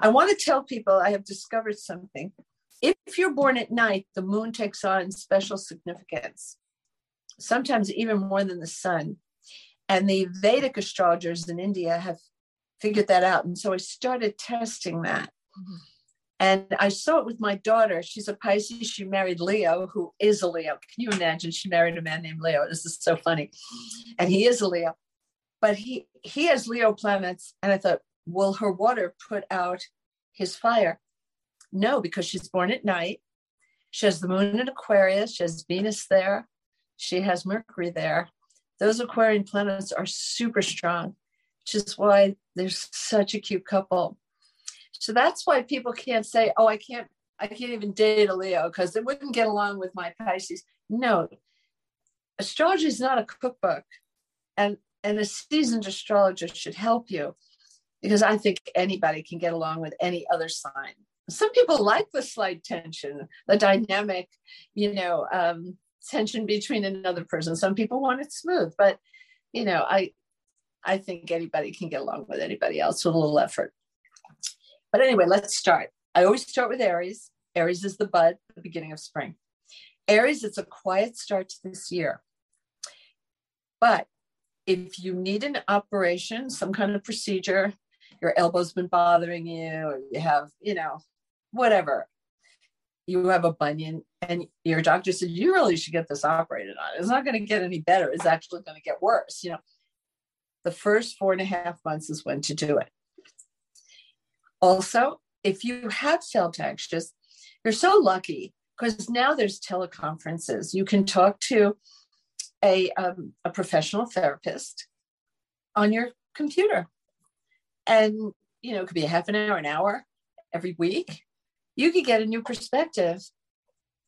I want to tell people I have discovered something. If you're born at night, the moon takes on special significance, sometimes even more than the sun. And the Vedic astrologers in India have figured that out. And so I started testing that. Mm-hmm. And I saw it with my daughter. She's a Pisces. She married Leo, who is a Leo. Can you imagine? She married a man named Leo. This is so funny. And he is a Leo. But he he has Leo planets. And I thought, will her water put out his fire? No, because she's born at night. She has the moon in Aquarius. She has Venus there. She has Mercury there. Those Aquarian planets are super strong, which is why they're such a cute couple. So that's why people can't say, oh, I can't, I can't even date a Leo because it wouldn't get along with my Pisces. No, astrology is not a cookbook. And, and a seasoned astrologer should help you because I think anybody can get along with any other sign. Some people like the slight tension, the dynamic, you know, um, tension between another person. Some people want it smooth, but you know, I I think anybody can get along with anybody else with a little effort. But anyway, let's start. I always start with Aries. Aries is the bud, the beginning of spring. Aries, it's a quiet start to this year. But if you need an operation, some kind of procedure, your elbow's been bothering you, or you have, you know, whatever, you have a bunion, and your doctor said, you really should get this operated on. It's not going to get any better. It's actually going to get worse. You know, the first four and a half months is when to do it. Also, if you have failed taxes, you're so lucky because now there's teleconferences. You can talk to a, um, a professional therapist on your computer. And, you know, it could be a half an hour, an hour every week. You could get a new perspective.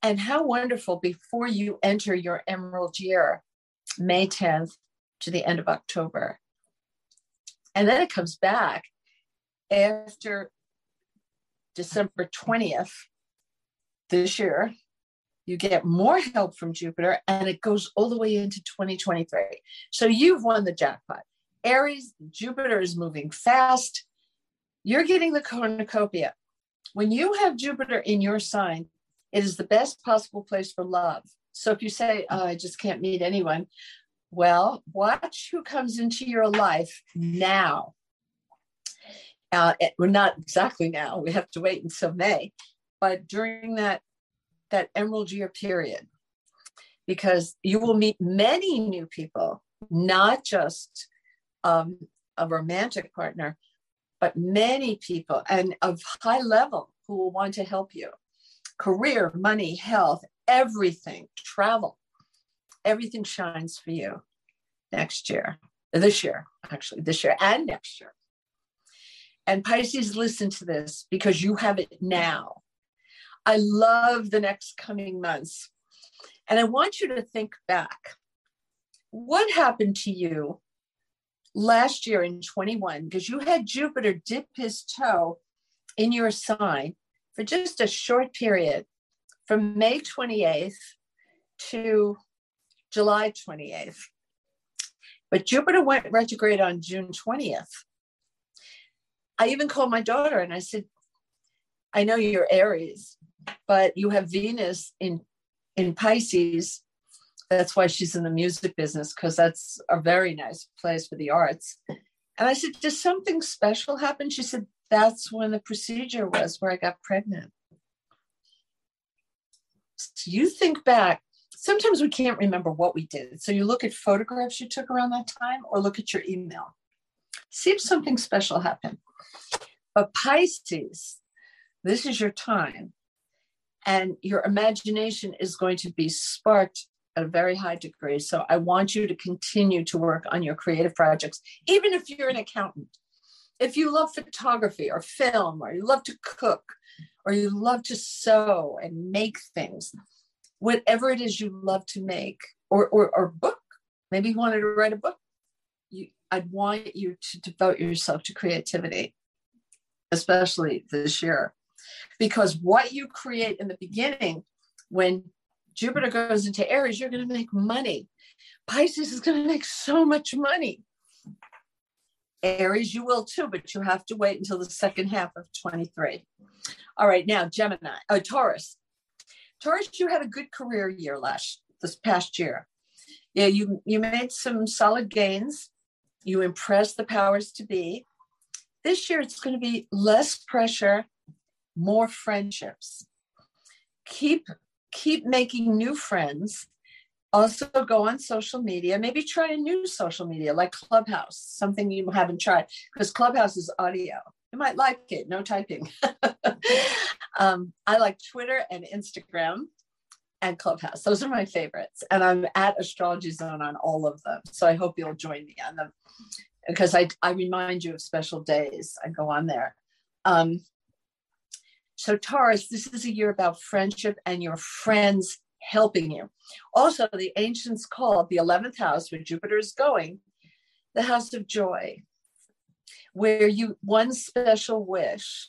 And how wonderful before you enter your emerald year, May 10th to the end of October. And then it comes back after December 20th this year, you get more help from Jupiter and it goes all the way into 2023. So you've won the jackpot. Aries, Jupiter is moving fast. You're getting the cornucopia. When you have Jupiter in your sign, it is the best possible place for love. So if you say, oh, I just can't meet anyone, well, watch who comes into your life now. Uh, we're not exactly now, we have to wait until May, but during that that emerald year period, because you will meet many new people, not just um, a romantic partner, but many people and of high level who will want to help you. Career, money, health, everything, travel, everything shines for you next year, this year, actually, this year and next year. And Pisces, listen to this because you have it now. I love the next coming months. And I want you to think back. What happened to you last year in 21? Because you had Jupiter dip his toe in your sign for just a short period from May 28th to July 28th. But Jupiter went retrograde on June 20th. I even called my daughter and I said, I know you're Aries, but you have Venus in in Pisces. That's why she's in the music business because that's a very nice place for the arts. And I said, "Does something special happen?" She said, "That's when the procedure was where I got pregnant." So you think back. Sometimes we can't remember what we did. So you look at photographs you took around that time, or look at your email. See if something special happened. But Pisces, this is your time and your imagination is going to be sparked at a very high degree. So I want you to continue to work on your creative projects, even if you're an accountant. If you love photography or film, or you love to cook, or you love to sew and make things, whatever it is you love to make, or, or, or book, maybe you wanted to write a book, you, I'd want you to devote yourself to creativity, especially this year because what you create in the beginning, when Jupiter goes into Aries, you're going to make money. Pisces is going to make so much money. Aries, you will too, but you have to wait until the second half of 23. All right, now Gemini, oh, Taurus. Taurus, you had a good career year last this past year. Yeah, you you made some solid gains. You impress the powers to be. This year, it's going to be less pressure more friendships. Keep keep making new friends. Also go on social media. Maybe try a new social media like Clubhouse, something you haven't tried because Clubhouse is audio. You might like it, no typing. (laughs) um, I like Twitter and Instagram and Clubhouse. Those are my favorites. And I'm at Astrology Zone on all of them. So I hope you'll join me on them because I, I remind you of special days. I go on there. Um, so, Taurus, this is a year about friendship and your friends helping you. Also, the ancients called the 11th house, where Jupiter is going, the house of joy, where you one special wish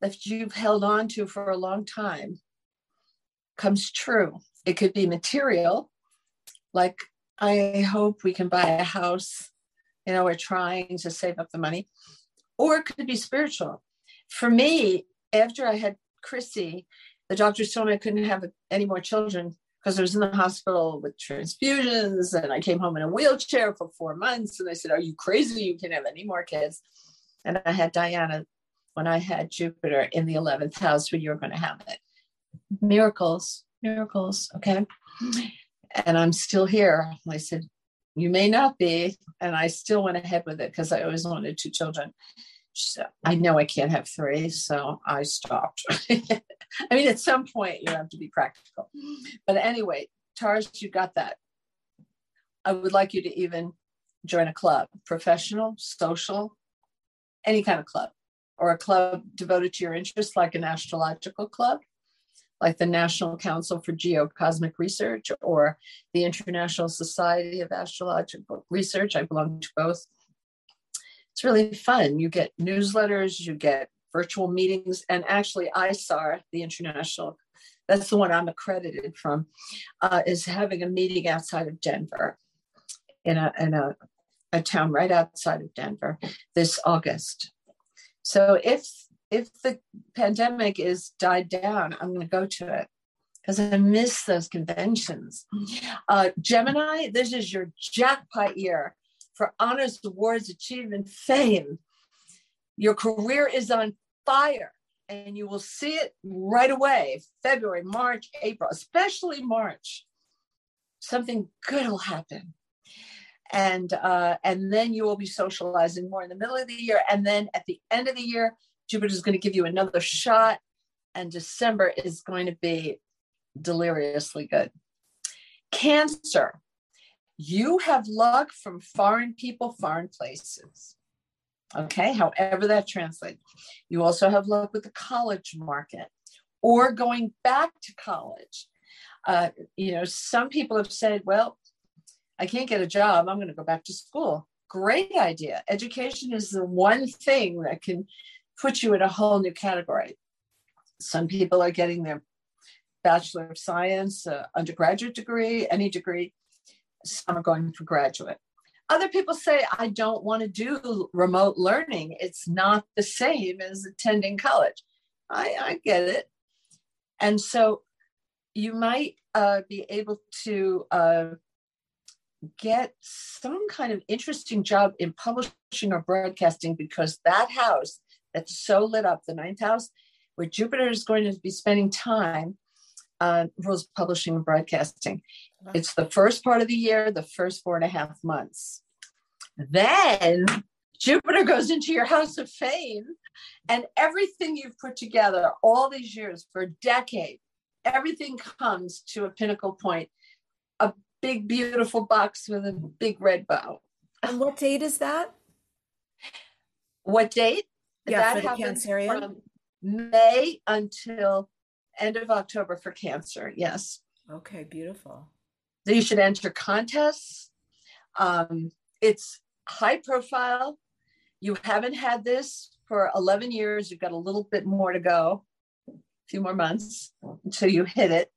that you've held on to for a long time comes true. It could be material, like I hope we can buy a house. You know, we're trying to save up the money, or it could be spiritual. For me, after I had Chrissy, the doctors told me I couldn't have any more children because I was in the hospital with transfusions and I came home in a wheelchair for four months. And they said, Are you crazy? You can't have any more kids. And I had Diana when I had Jupiter in the 11th house when you were going to have it. Miracles, miracles. Okay. And I'm still here. I said, You may not be. And I still went ahead with it because I always wanted two children. So I know I can't have three, so I stopped. (laughs) I mean, at some point you have to be practical. But anyway, Taurus, you got that. I would like you to even join a club, professional, social, any kind of club, or a club devoted to your interests, like an astrological club, like the National Council for Geocosmic Research or the International Society of Astrological Research. I belong to both it's really fun. You get newsletters, you get virtual meetings, and actually, ISAR, the international, that's the one I'm accredited from, uh, is having a meeting outside of Denver, in a in a, a town right outside of Denver this August. So if if the pandemic is died down, I'm going to go to it because I miss those conventions. Uh, Gemini, this is your jackpot year for honors, awards, achievement, fame. Your career is on fire and you will see it right away February, March, April, especially March. Something good will happen. And uh, and then you will be socializing more in the middle of the year. And then at the end of the year, Jupiter is going to give you another shot. And December is going to be deliriously good. Cancer, you have luck from foreign people, foreign places. Okay, however that translates. You also have luck with the college market or going back to college. Uh, you know, some people have said, well, I can't get a job. I'm going to go back to school. Great idea. Education is the one thing that can put you in a whole new category. Some people are getting their Bachelor of Science, uh, undergraduate degree, any degree. Some are going for graduate. Other people say, I don't want to do remote learning. It's not the same as attending college. I, I get it. And so you might uh, be able to uh, get some kind of interesting job in publishing or broadcasting because that house that's so lit up, the ninth house, where Jupiter is going to be spending time, uh, rules publishing and broadcasting. It's the first part of the year, the first four and a half months. Then Jupiter goes into your house of fame, and everything you've put together all these years for a decade, everything comes to a pinnacle point. A big, beautiful box with a big red bow. And what date is that? What date? Yeah, that for Cancerian. From May until end of October for Cancer. Yes. Okay, beautiful. you should enter contests. Um, it's high profile. You haven't had this for 11 years. You've got a little bit more to go, a few more months until you hit it.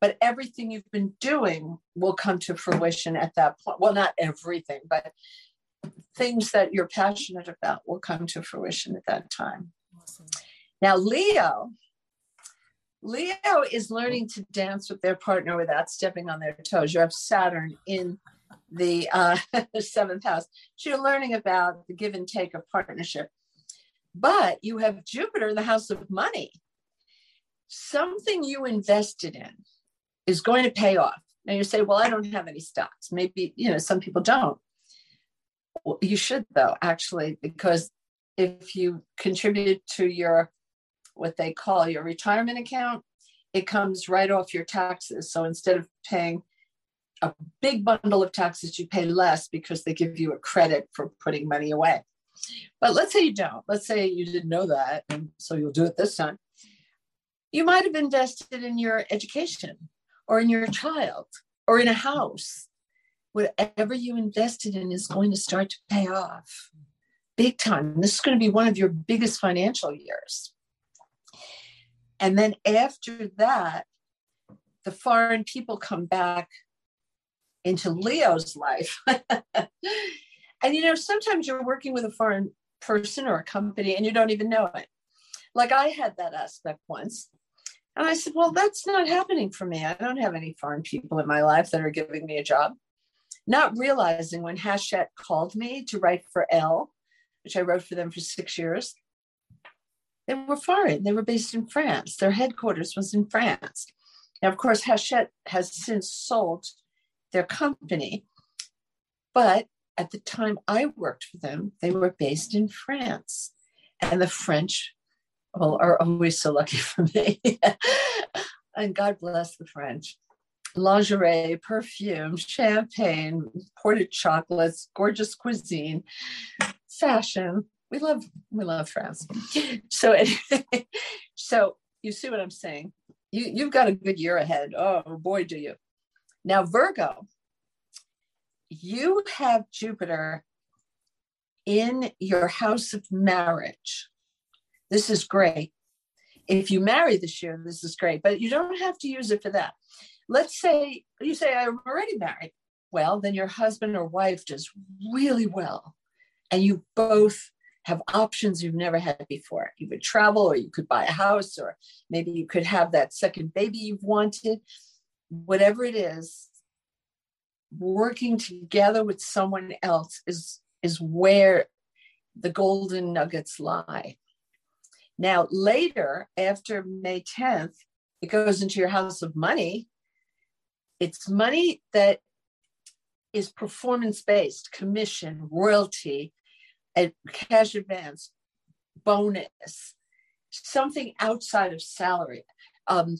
But everything you've been doing will come to fruition at that point. Well, not everything, but things that you're passionate about will come to fruition at that time. Awesome. Now, Leo, Leo is learning to dance with their partner without stepping on their toes. You have Saturn in the uh, (laughs) seventh house. So you're learning about the give and take of partnership. But you have Jupiter in the house of money. Something you invested in is going to pay off. Now you say, well, I don't have any stocks. Maybe, you know, some people don't. You should, though, actually, because if you contribute to your what they call your retirement account, it comes right off your taxes. So instead of paying a big bundle of taxes, you pay less because they give you a credit for putting money away. But let's say you don't. Let's say you didn't know that, and so you'll do it this time. You might have invested in your education or in your child or in a house whatever you invested in is going to start to pay off big time. This is going to be one of your biggest financial years. And then after that, the foreign people come back into Leo's life. (laughs) and you know, sometimes you're working with a foreign person or a company and you don't even know it. Like I had that aspect once. And I said, Well, that's not happening for me. I don't have any foreign people in my life that are giving me a job not realizing when Hachette called me to write for Elle, which I wrote for them for six years, they were foreign. They were based in France. Their headquarters was in France. Now, of course, Hachette has since sold their company, but at the time I worked for them, they were based in France. And the French well, are always so lucky (laughs) for me. and God bless the French lingerie, perfume, champagne, imported chocolates, gorgeous cuisine, fashion. We love we love France. (laughs) So (laughs) so you see what I'm saying. You you've got a good year ahead. Oh boy, do you. Now Virgo, you have Jupiter in your house of marriage, this is great. If you marry this year, this is great, but you don't have to use it for that. Let's say you say, I'm already married. Well, then your husband or wife does really well, and you both have options you've never had before. You could travel, or you could buy a house, or maybe you could have that second baby you've wanted. Whatever it is, working together with someone else is is where the golden nuggets lie. Now, later, after May 10th, it goes into your house of money. It's money that is performance based, commission, royalty, and cash advance, bonus, something outside of salary, um,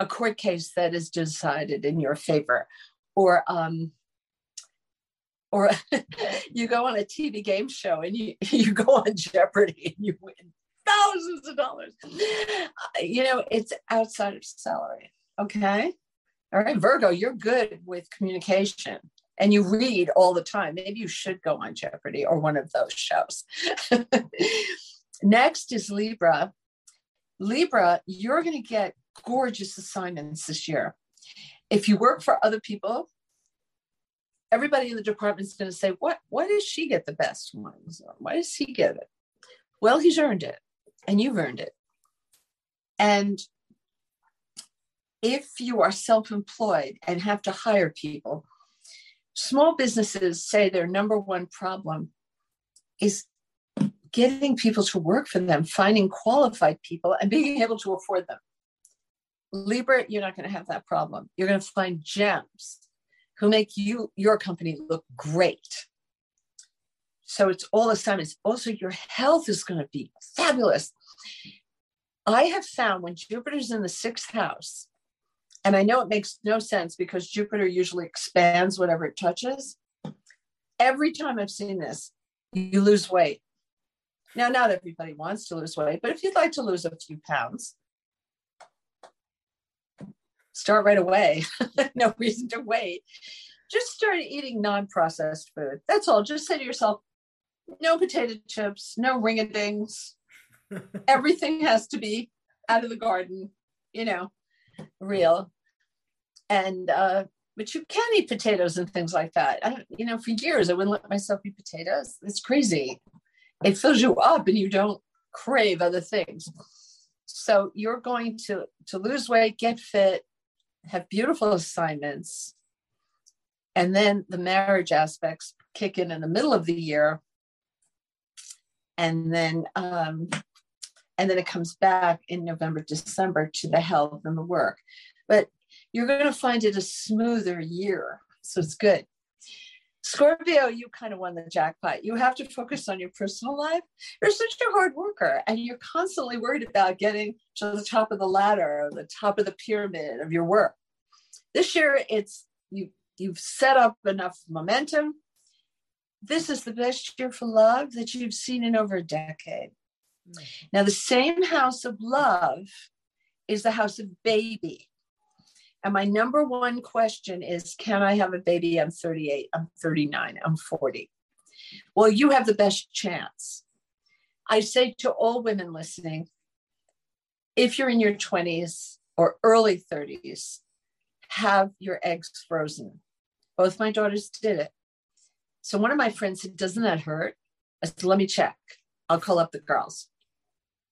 a court case that is decided in your favor, or um, or (laughs) you go on a TV game show and you (laughs) you go on Jeopardy and you win thousands of dollars. You know, it's outside of salary. Okay. All right, Virgo, you're good with communication and you read all the time. Maybe you should go on Jeopardy or one of those shows. (laughs) Next is Libra. Libra, you're going to get gorgeous assignments this year. If you work for other people, everybody in the department is going to say, "What? Why does she get the best ones? Why does he get it?" Well, he's earned it, and you've earned it. And if you are self-employed and have to hire people, small businesses say their number one problem is getting people to work for them, finding qualified people, and being able to afford them. Libra, you're not going to have that problem. You're going to find gems who make you your company look great. So it's all assignments. Also, your health is going to be fabulous. I have found when Jupiter's in the sixth house, and I know it makes no sense because Jupiter usually expands whatever it touches. Every time I've seen this, you lose weight. Now, not everybody wants to lose weight, but if you'd like to lose a few pounds, start right away. (laughs) no reason to wait. Just start eating non processed food. That's all. Just say to yourself, no potato chips, no ring a dings. (laughs) Everything has to be out of the garden, you know, real and uh, but you can eat potatoes and things like that. I don't, you know, for years I wouldn't let myself eat potatoes. It's crazy. It fills you up, and you don't crave other things. So you're going to to lose weight, get fit, have beautiful assignments, and then the marriage aspects kick in in the middle of the year, and then um, and then it comes back in November, December to the health and the work. But you're going to find it a smoother year. So it's good. Scorpio, you kind of won the jackpot. You have to focus on your personal life. You're such a hard worker and you're constantly worried about getting to the top of the ladder the top of the pyramid of your work. This year, it's you you've set up enough momentum. This is the best year for love that you've seen in over a decade. Mm. Now, the same house of love is the house of baby. And my number one question is Can I have a baby? I'm 38, I'm 39, I'm 40. Well, you have the best chance. I say to all women listening if you're in your 20s or early 30s, have your eggs frozen. Both my daughters did it. So one of my friends said, Doesn't that hurt? I said, Let me check. I'll call up the girls.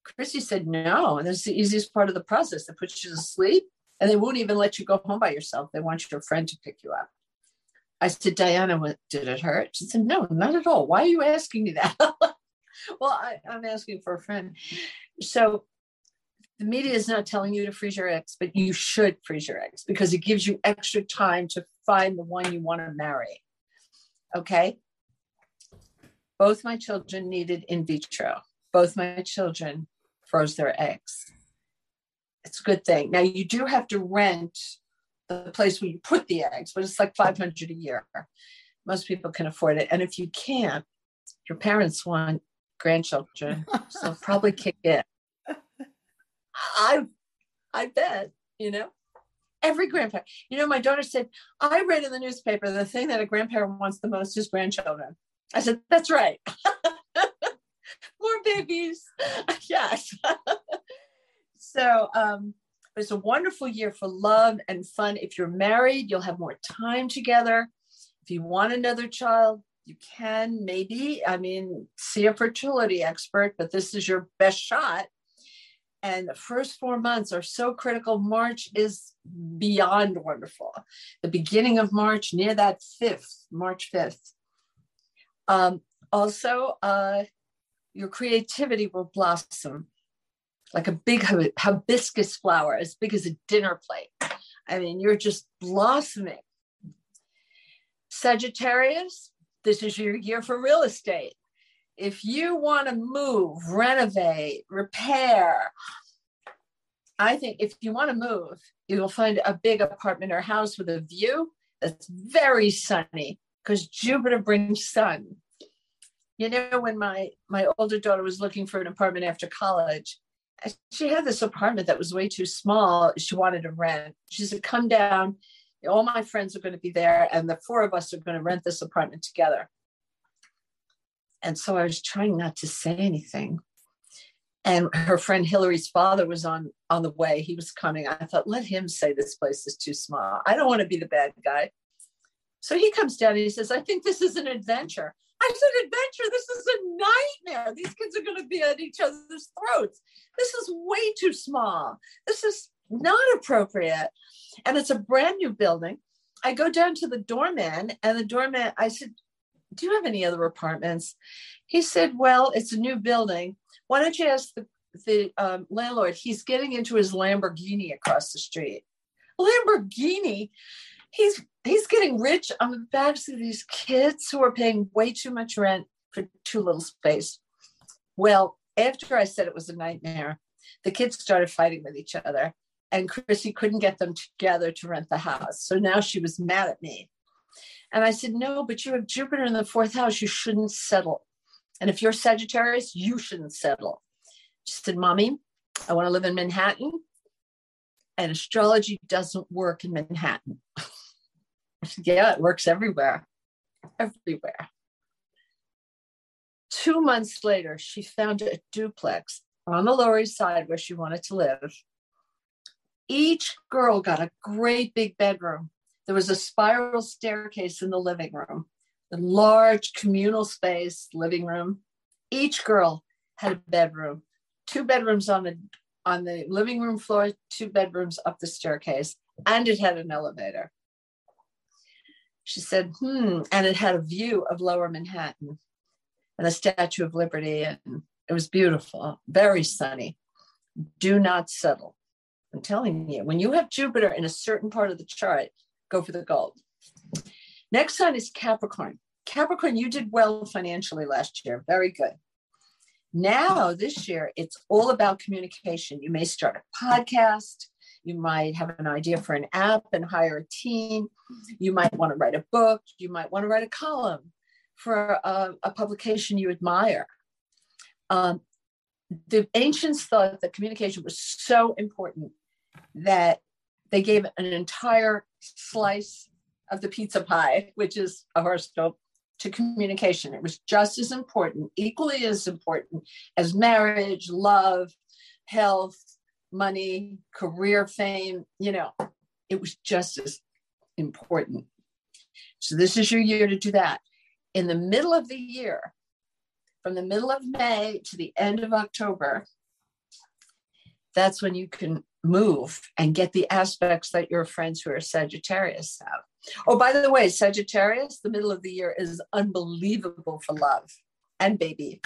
Christy said, No. And that's the easiest part of the process that puts you to sleep and they won't even let you go home by yourself. They want your friend to pick you up. I said, Diana, did it hurt? She said, No, not at all. Why are you asking me that? (laughs) well, I, I'm asking for a friend. So the media is not telling you to freeze your eggs, but you should freeze your eggs because it gives you extra time to find the one you want to marry. Okay. Both my children needed in vitro. Both my children froze their eggs it's a good thing. Now you do have to rent the place where you put the eggs, but it's like 500 a year. Most people can afford it. And if you can't, your parents want grandchildren, so (laughs) probably kick in. I I bet, you know. Every grandparent, you know, my daughter said, I read in the newspaper the thing that a grandparent wants the most is grandchildren. I said, That's right. (laughs) More babies. (laughs) yes. (laughs) so um, it's a wonderful year for love and fun. If you're married, you'll have more time together. If you want another child, you can maybe. I mean, see a fertility expert, but this is your best shot. And the first four months are so critical. March is beyond wonderful. The beginning of March, near that 5th, March 5th. Um, also, uh, your creativity will blossom like a big hibiscus flower, as big as a dinner plate. I mean, you're just blossoming. Sagittarius, this is your year for real estate. If you want to move, renovate, repair, I think if you want to move, you will find a big apartment or house with a view that's very sunny because Jupiter brings sun. You know, when my my older daughter was looking for an apartment after college, she had this apartment that was way too small. She wanted to rent. She said, "Come down. All my friends are going to be there, and the four of us are going to rent this apartment together." And so I was trying not to say anything. And her friend Hillary's father was on on the way. He was coming. I thought, let him say this place is too small. I don't want to be the bad guy. So he comes down and he says, I think this is an adventure. I said, adventure, this is a nightmare. These kids are going to be at each other's throats. This is way too small. This is not appropriate. And it's a brand new building. I go down to the doorman, and the doorman, I said, Do you have any other apartments? He said, Well, it's a new building. Why don't you ask the, the um, landlord? He's getting into his Lamborghini across the street. Lamborghini? He's he's getting rich on the backs of these kids who are paying way too much rent for too little space. Well, after I said it was a nightmare, the kids started fighting with each other, and Chrissy couldn't get them together to rent the house. So now she was mad at me. And I said, No, but you have Jupiter in the fourth house. You shouldn't settle. And if you're Sagittarius, you shouldn't settle. She said, Mommy, I want to live in Manhattan. And astrology doesn't work in Manhattan. (laughs) yeah, it works everywhere, everywhere. Two months later, she found a duplex on the Lower East Side where she wanted to live. Each girl got a great big bedroom. There was a spiral staircase in the living room, a large communal space, living room. Each girl had a bedroom, two bedrooms on the on the living room floor, two bedrooms up the staircase, and it had an elevator. She said, hmm, and it had a view of lower Manhattan and the Statue of Liberty. And it was beautiful, very sunny. Do not settle. I'm telling you, when you have Jupiter in a certain part of the chart, go for the gold. Next sign is Capricorn. Capricorn, you did well financially last year. Very good. Now, this year, it's all about communication. You may start a podcast. You might have an idea for an app and hire a team. You might want to write a book. You might want to write a column for a, a publication you admire. Um, the ancients thought that communication was so important that they gave an entire slice of the pizza pie, which is a horoscope, to communication. It was just as important, equally as important as marriage, love, health, money, career fame, you know, it was just as important. So this is your year to do that. In the middle of the year, from the middle of May to the end of October, that's when you can move and get the aspects that your friends who are Sagittarius have. Oh, by the way, Sagittarius, the middle of the year is unbelievable for love and baby.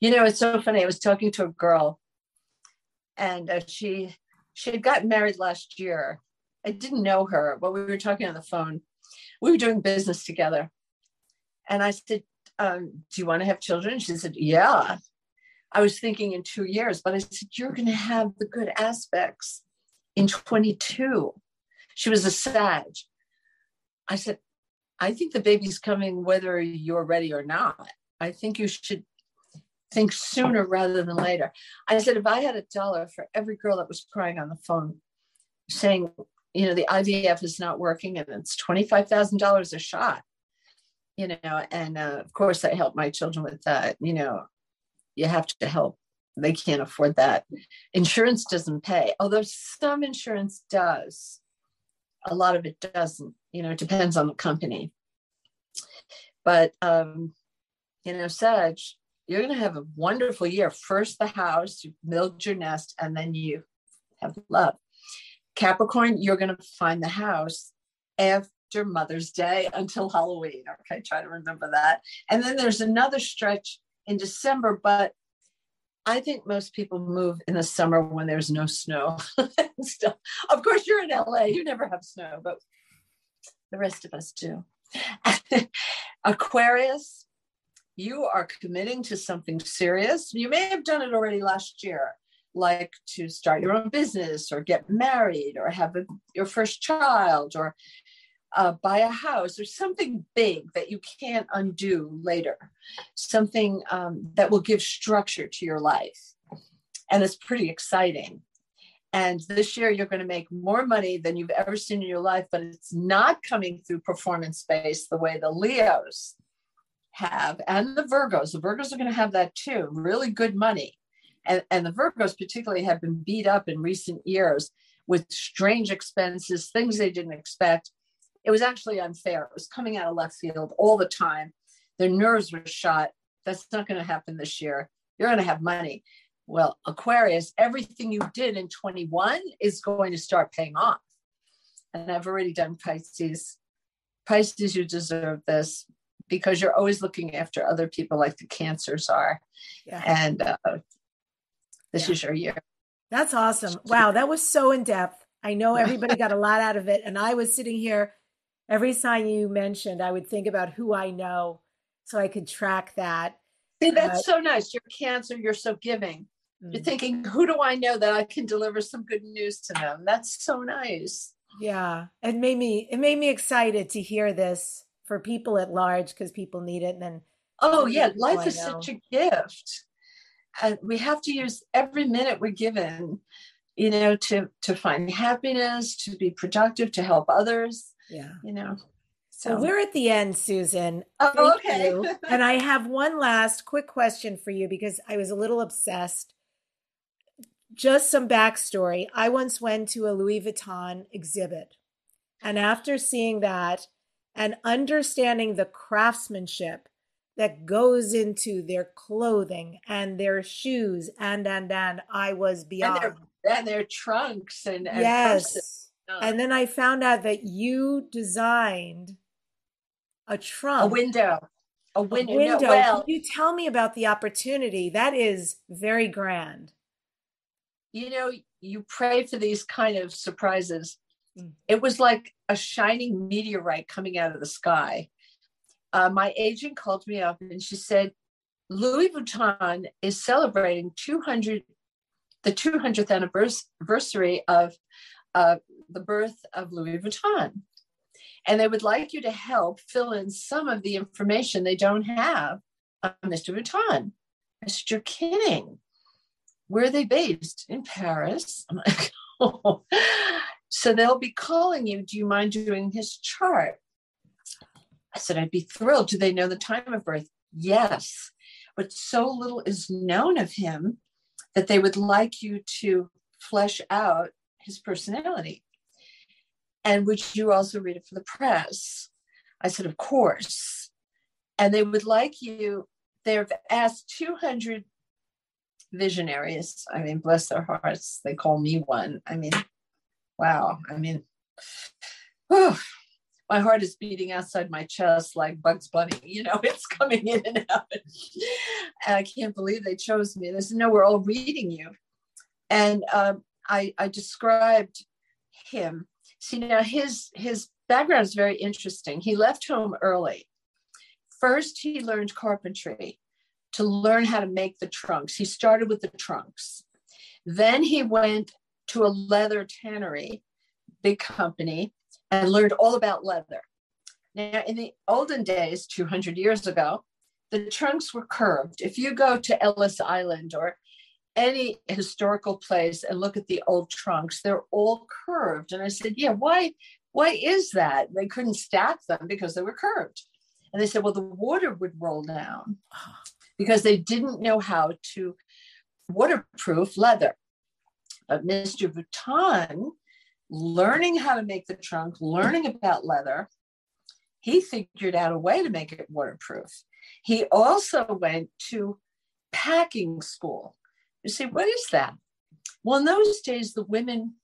You know, it's so funny. I was talking to a girl and uh, she she had gotten married last year. I didn't know her, but we were talking on the phone. We were doing business together, and I said, um, "Do you want to have children?" She said, "Yeah." I was thinking in two years, but I said, "You're going to have the good aspects in 22." She was a Sag. I said, "I think the baby's coming whether you're ready or not. I think you should think sooner rather than later. I said, if I had a dollar for every girl that was crying on the phone saying, you know, the IVF is not working and it's $25,000 a shot. you know, and uh, of course I help my children with that. You know, you have to help. They can't afford that. Insurance doesn't pay, although some insurance does. A lot of it doesn't. You know, it depends on the company. But um, you know, Sag, you're going to have a wonderful year. First, the house, you build your nest, and then you have love. Capricorn, you're going to find the house after Mother's Day until Halloween. Okay, try to remember that. And then there's another stretch in December, but I think most people move in the summer when there's no snow. (laughs) of course, you're in LA, you never have snow, but the rest of us do. (laughs) Aquarius, you are committing to something serious. You may have done it already last year, like to start your own business or get married or have a, your first child or uh, buy a house or something big that you can't undo later, something um, that will give structure to your life. And it's pretty exciting. And this year, you're going to make more money than you've ever seen in your life, but it's not coming through performance based the way the Leos have and the Virgos. The Virgos are going to have that too, really good money. And, and the Virgos, particularly, have been beat up in recent years with strange expenses, things they didn't expect. It was actually unfair. It was coming out of left field all the time. Their nerves were shot. That's not going to happen this year. You're going to have money. Well, Aquarius, everything you did in 21 is going to start paying off. And I've already done Pisces. Pisces, you deserve this because you're always looking after other people like the cancers are. Yeah. And uh, this yeah. is your year. That's awesome. (laughs) Wow, that was so in depth. I know (laughs) everybody got a lot out of it. And I was sitting here, every sign you mentioned, I would think about who I know so I could track that. See, that's uh, so nice. You're cancer, you're so giving. You're mm. thinking, who do I know that I can deliver some good news to them? That's so nice. Yeah. It made me it made me excited to hear this for people at large because people need it. And then oh yeah, life is such a gift. And we have to use every minute we're given, you know, to to find happiness, to be productive, to help others. Yeah. You know. So well, we're at the end, Susan. Oh, okay. (laughs) and I have one last quick question for you because I was a little obsessed just some backstory. I once went to a Louis Vuitton exhibit. And after seeing that and understanding the craftsmanship that goes into their clothing and their shoes and and and I was beyond and their, and their trunks and, and yes. and then I found out that you designed a trunk. a window. A window, a window. No, well, Can you tell me about the opportunity? That is very grand. You know, you pray for these kind of surprises. Mm. It was like a shining meteorite coming out of the sky. Uh, my agent called me up and she said, Louis Vuitton is celebrating 200, the 200th anniversary of uh, the birth of Louis Vuitton. And they would like you to help fill in some of the information they don't have on Mr. Vuitton. I said, You're kidding where are they based? In Paris. (laughs) I'm like, oh. So they'll be calling you. Do you mind doing his chart? I said, I'd be thrilled. Do they know the time of birth? Yes. But so little is known of him that they would like you to flesh out his personality. And would you also read it for the press? I said, Of course. And they would like you, they've asked 200 visionaries. I mean, bless their hearts. They call me one. I mean, wow. I mean, whew, my heart is beating outside my chest like Bugs Bunny. (laughs) You know, it's coming in and out. I can't believe they chose me. They said, no, we're all reading you. And um, I, I described him. See, now his his background is very interesting. He left home early. First, he learned carpentry to learn how to make the trunks. He started with the trunks. Then he went to a leather tannery, big company, and learned all about leather. Now, in the olden days, 200 years ago, the trunks were curved. If you go to Ellis Island or any historical place and look at the old trunks, they're all curved. And I said, Yeah, why? Why is that? They couldn't stack them because they were curved. And they said, well, the water would roll down ah. because they didn't know how to waterproof leather. But Mr. Vuitton, learning how to make the trunk, learning about leather, he figured out a way to make it waterproof. He also went to packing school. You say, what is that? Well, in those days, the women,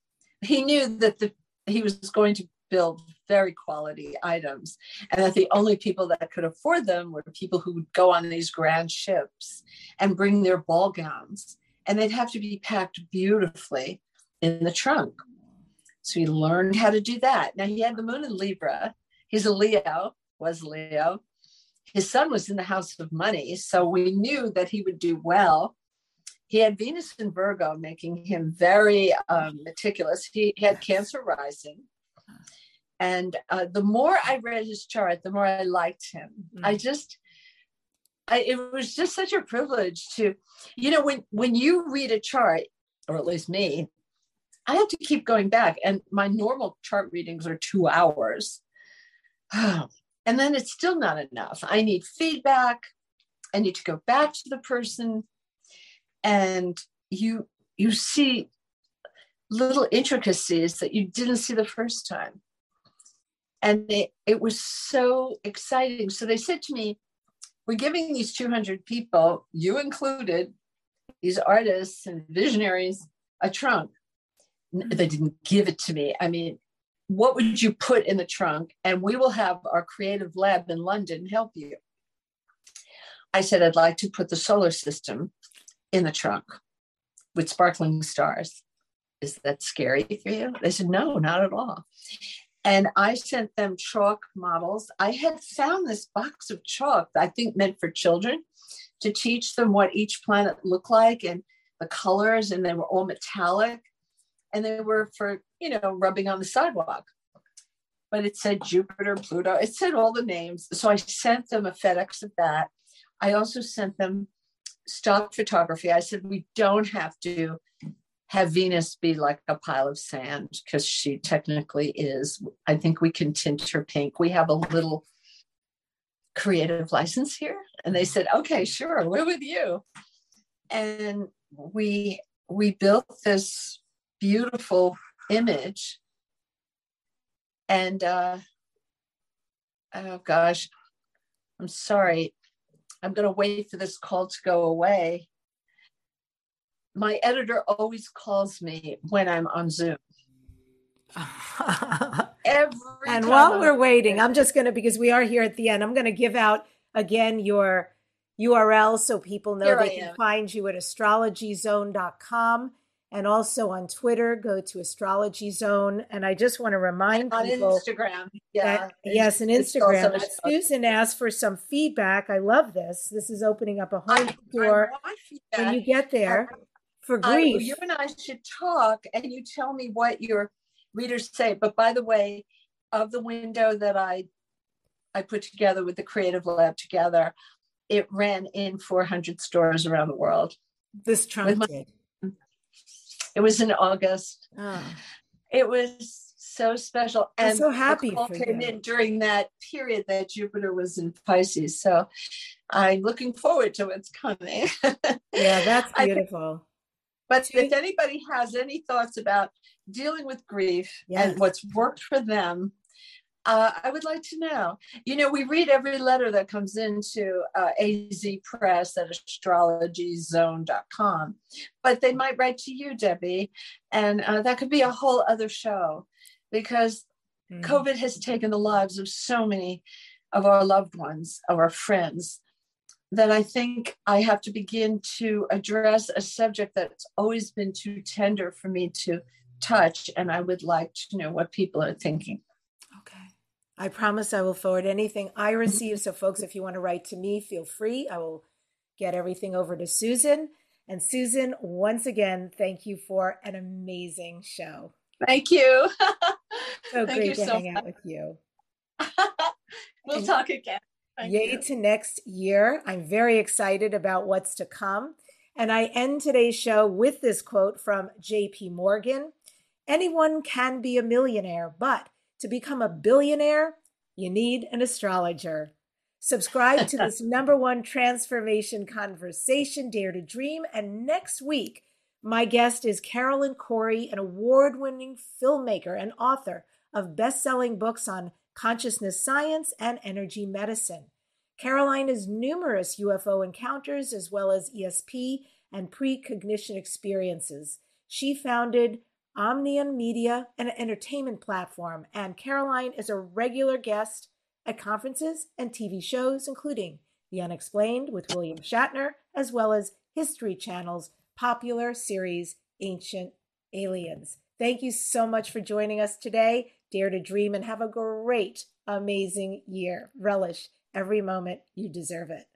he knew that the he was going to build very quality items and that the only people that could afford them were people who would go on these grand ships and bring their ball gowns and they'd have to be packed beautifully in the trunk. So he learned how to do that. Now he had the moon in libra. He's a leo was leo. His sun was in the house of money so we knew that he would do well. He had venus in virgo making him very um, meticulous. He had cancer rising. And uh, the more I read his chart, the more I liked him. Mm. I just, I, it was just such a privilege to, you know, when when you read a chart, or at least me, I have to keep going back, and my normal chart readings are two hours, (sighs) and then it's still not enough. I need feedback. I need to go back to the person, and you you see little intricacies that you didn't see the first time and it, it was so exciting. So they said to me, We're giving these 200 people, you included, these artists and visionaries, a trunk. They didn't give it to me. I mean, what would you put in the trunk? And we will have our creative lab in London help you. I said, I'd like to put the solar system in the trunk with sparkling stars. Is that scary for you? They said, No, not at all. And I sent them chalk models. I had found this box of chalk, I think meant for children, to teach them what each planet looked like and the colors, and they were all metallic. And they were for, you know, rubbing on the sidewalk. But it said Jupiter, Pluto, it said all the names. So I sent them a FedEx of that. I also sent them stock photography. I said, we don't have to have Venus be like a pile of sand because she technically is. I think we can tint her pink. We have a little creative license here. And they said, okay, sure, we're with you. And we we built this beautiful image. And uh oh gosh, I'm sorry. I'm gonna wait for this call to go away my editor always calls me when I'm on Zoom. (laughs) Every and while we're waiting, I'm just going to, because we are here at the end, I'm going to give out again your URL so people know here they can find you at astrologyzone.com and also on Twitter, go to Astrology Zone. And I just want to remind people on people Instagram, yeah, that, yes, and Instagram. Susan asked for some feedback. I love this. This is opening up a whole I, door I when you get there for grief. I, you and I should talk and you tell me what your readers say. But by the way, of the window that I I put together with the Creative Lab together, it ran in 400 stores around the world. This trunk my, did. It was in August. Oh. It was so special. And I'm so happy the call came you. in during that period that Jupiter was in Pisces. So I'm looking forward to what's coming. (laughs) yeah, that's beautiful. But if anybody has any thoughts about dealing with grief yes. and what's worked for them, uh, I would like to know. You know, we read every letter that comes into uh, AZ Press at astrologyzone.com, but they might write to you, Debbie, and uh, that could be a whole other show because mm. COVID has taken the lives of so many of our loved ones, of our friends, that I think I have to begin to address a subject that's always been too tender for me to touch. And I would like to know what people are thinking. Okay. I promise I will forward anything I receive. So, folks, if you want to write to me, feel free. I will get everything over to Susan. And Susan, once again, thank you for an amazing show. Thank you. so (laughs) thank great you to so hang much. out with you. (laughs) we'll and, talk again. Thank Yay you. to next year. I'm very excited about what's to come. And I end today's show with this quote from JP Morgan Anyone can be a millionaire, but to become a billionaire, you need an astrologer. Subscribe to this (laughs) number one transformation conversation, Dare to Dream. And next week, my guest is Caroline Cory, an award winning filmmaker and author of best selling books on consciousness science and energy medicine. Caroline has numerous UFO encounters as well as ESP and precognition experiences. She founded Omnium Media, an entertainment platform, and Caroline is a regular guest at conferences and TV shows, including The Unexplained with William Shatner, as well as History Channel's popular series, Ancient Aliens. Thank you so much for joining us today. Dare to dream and have a great, amazing year. Relish every moment. You deserve it.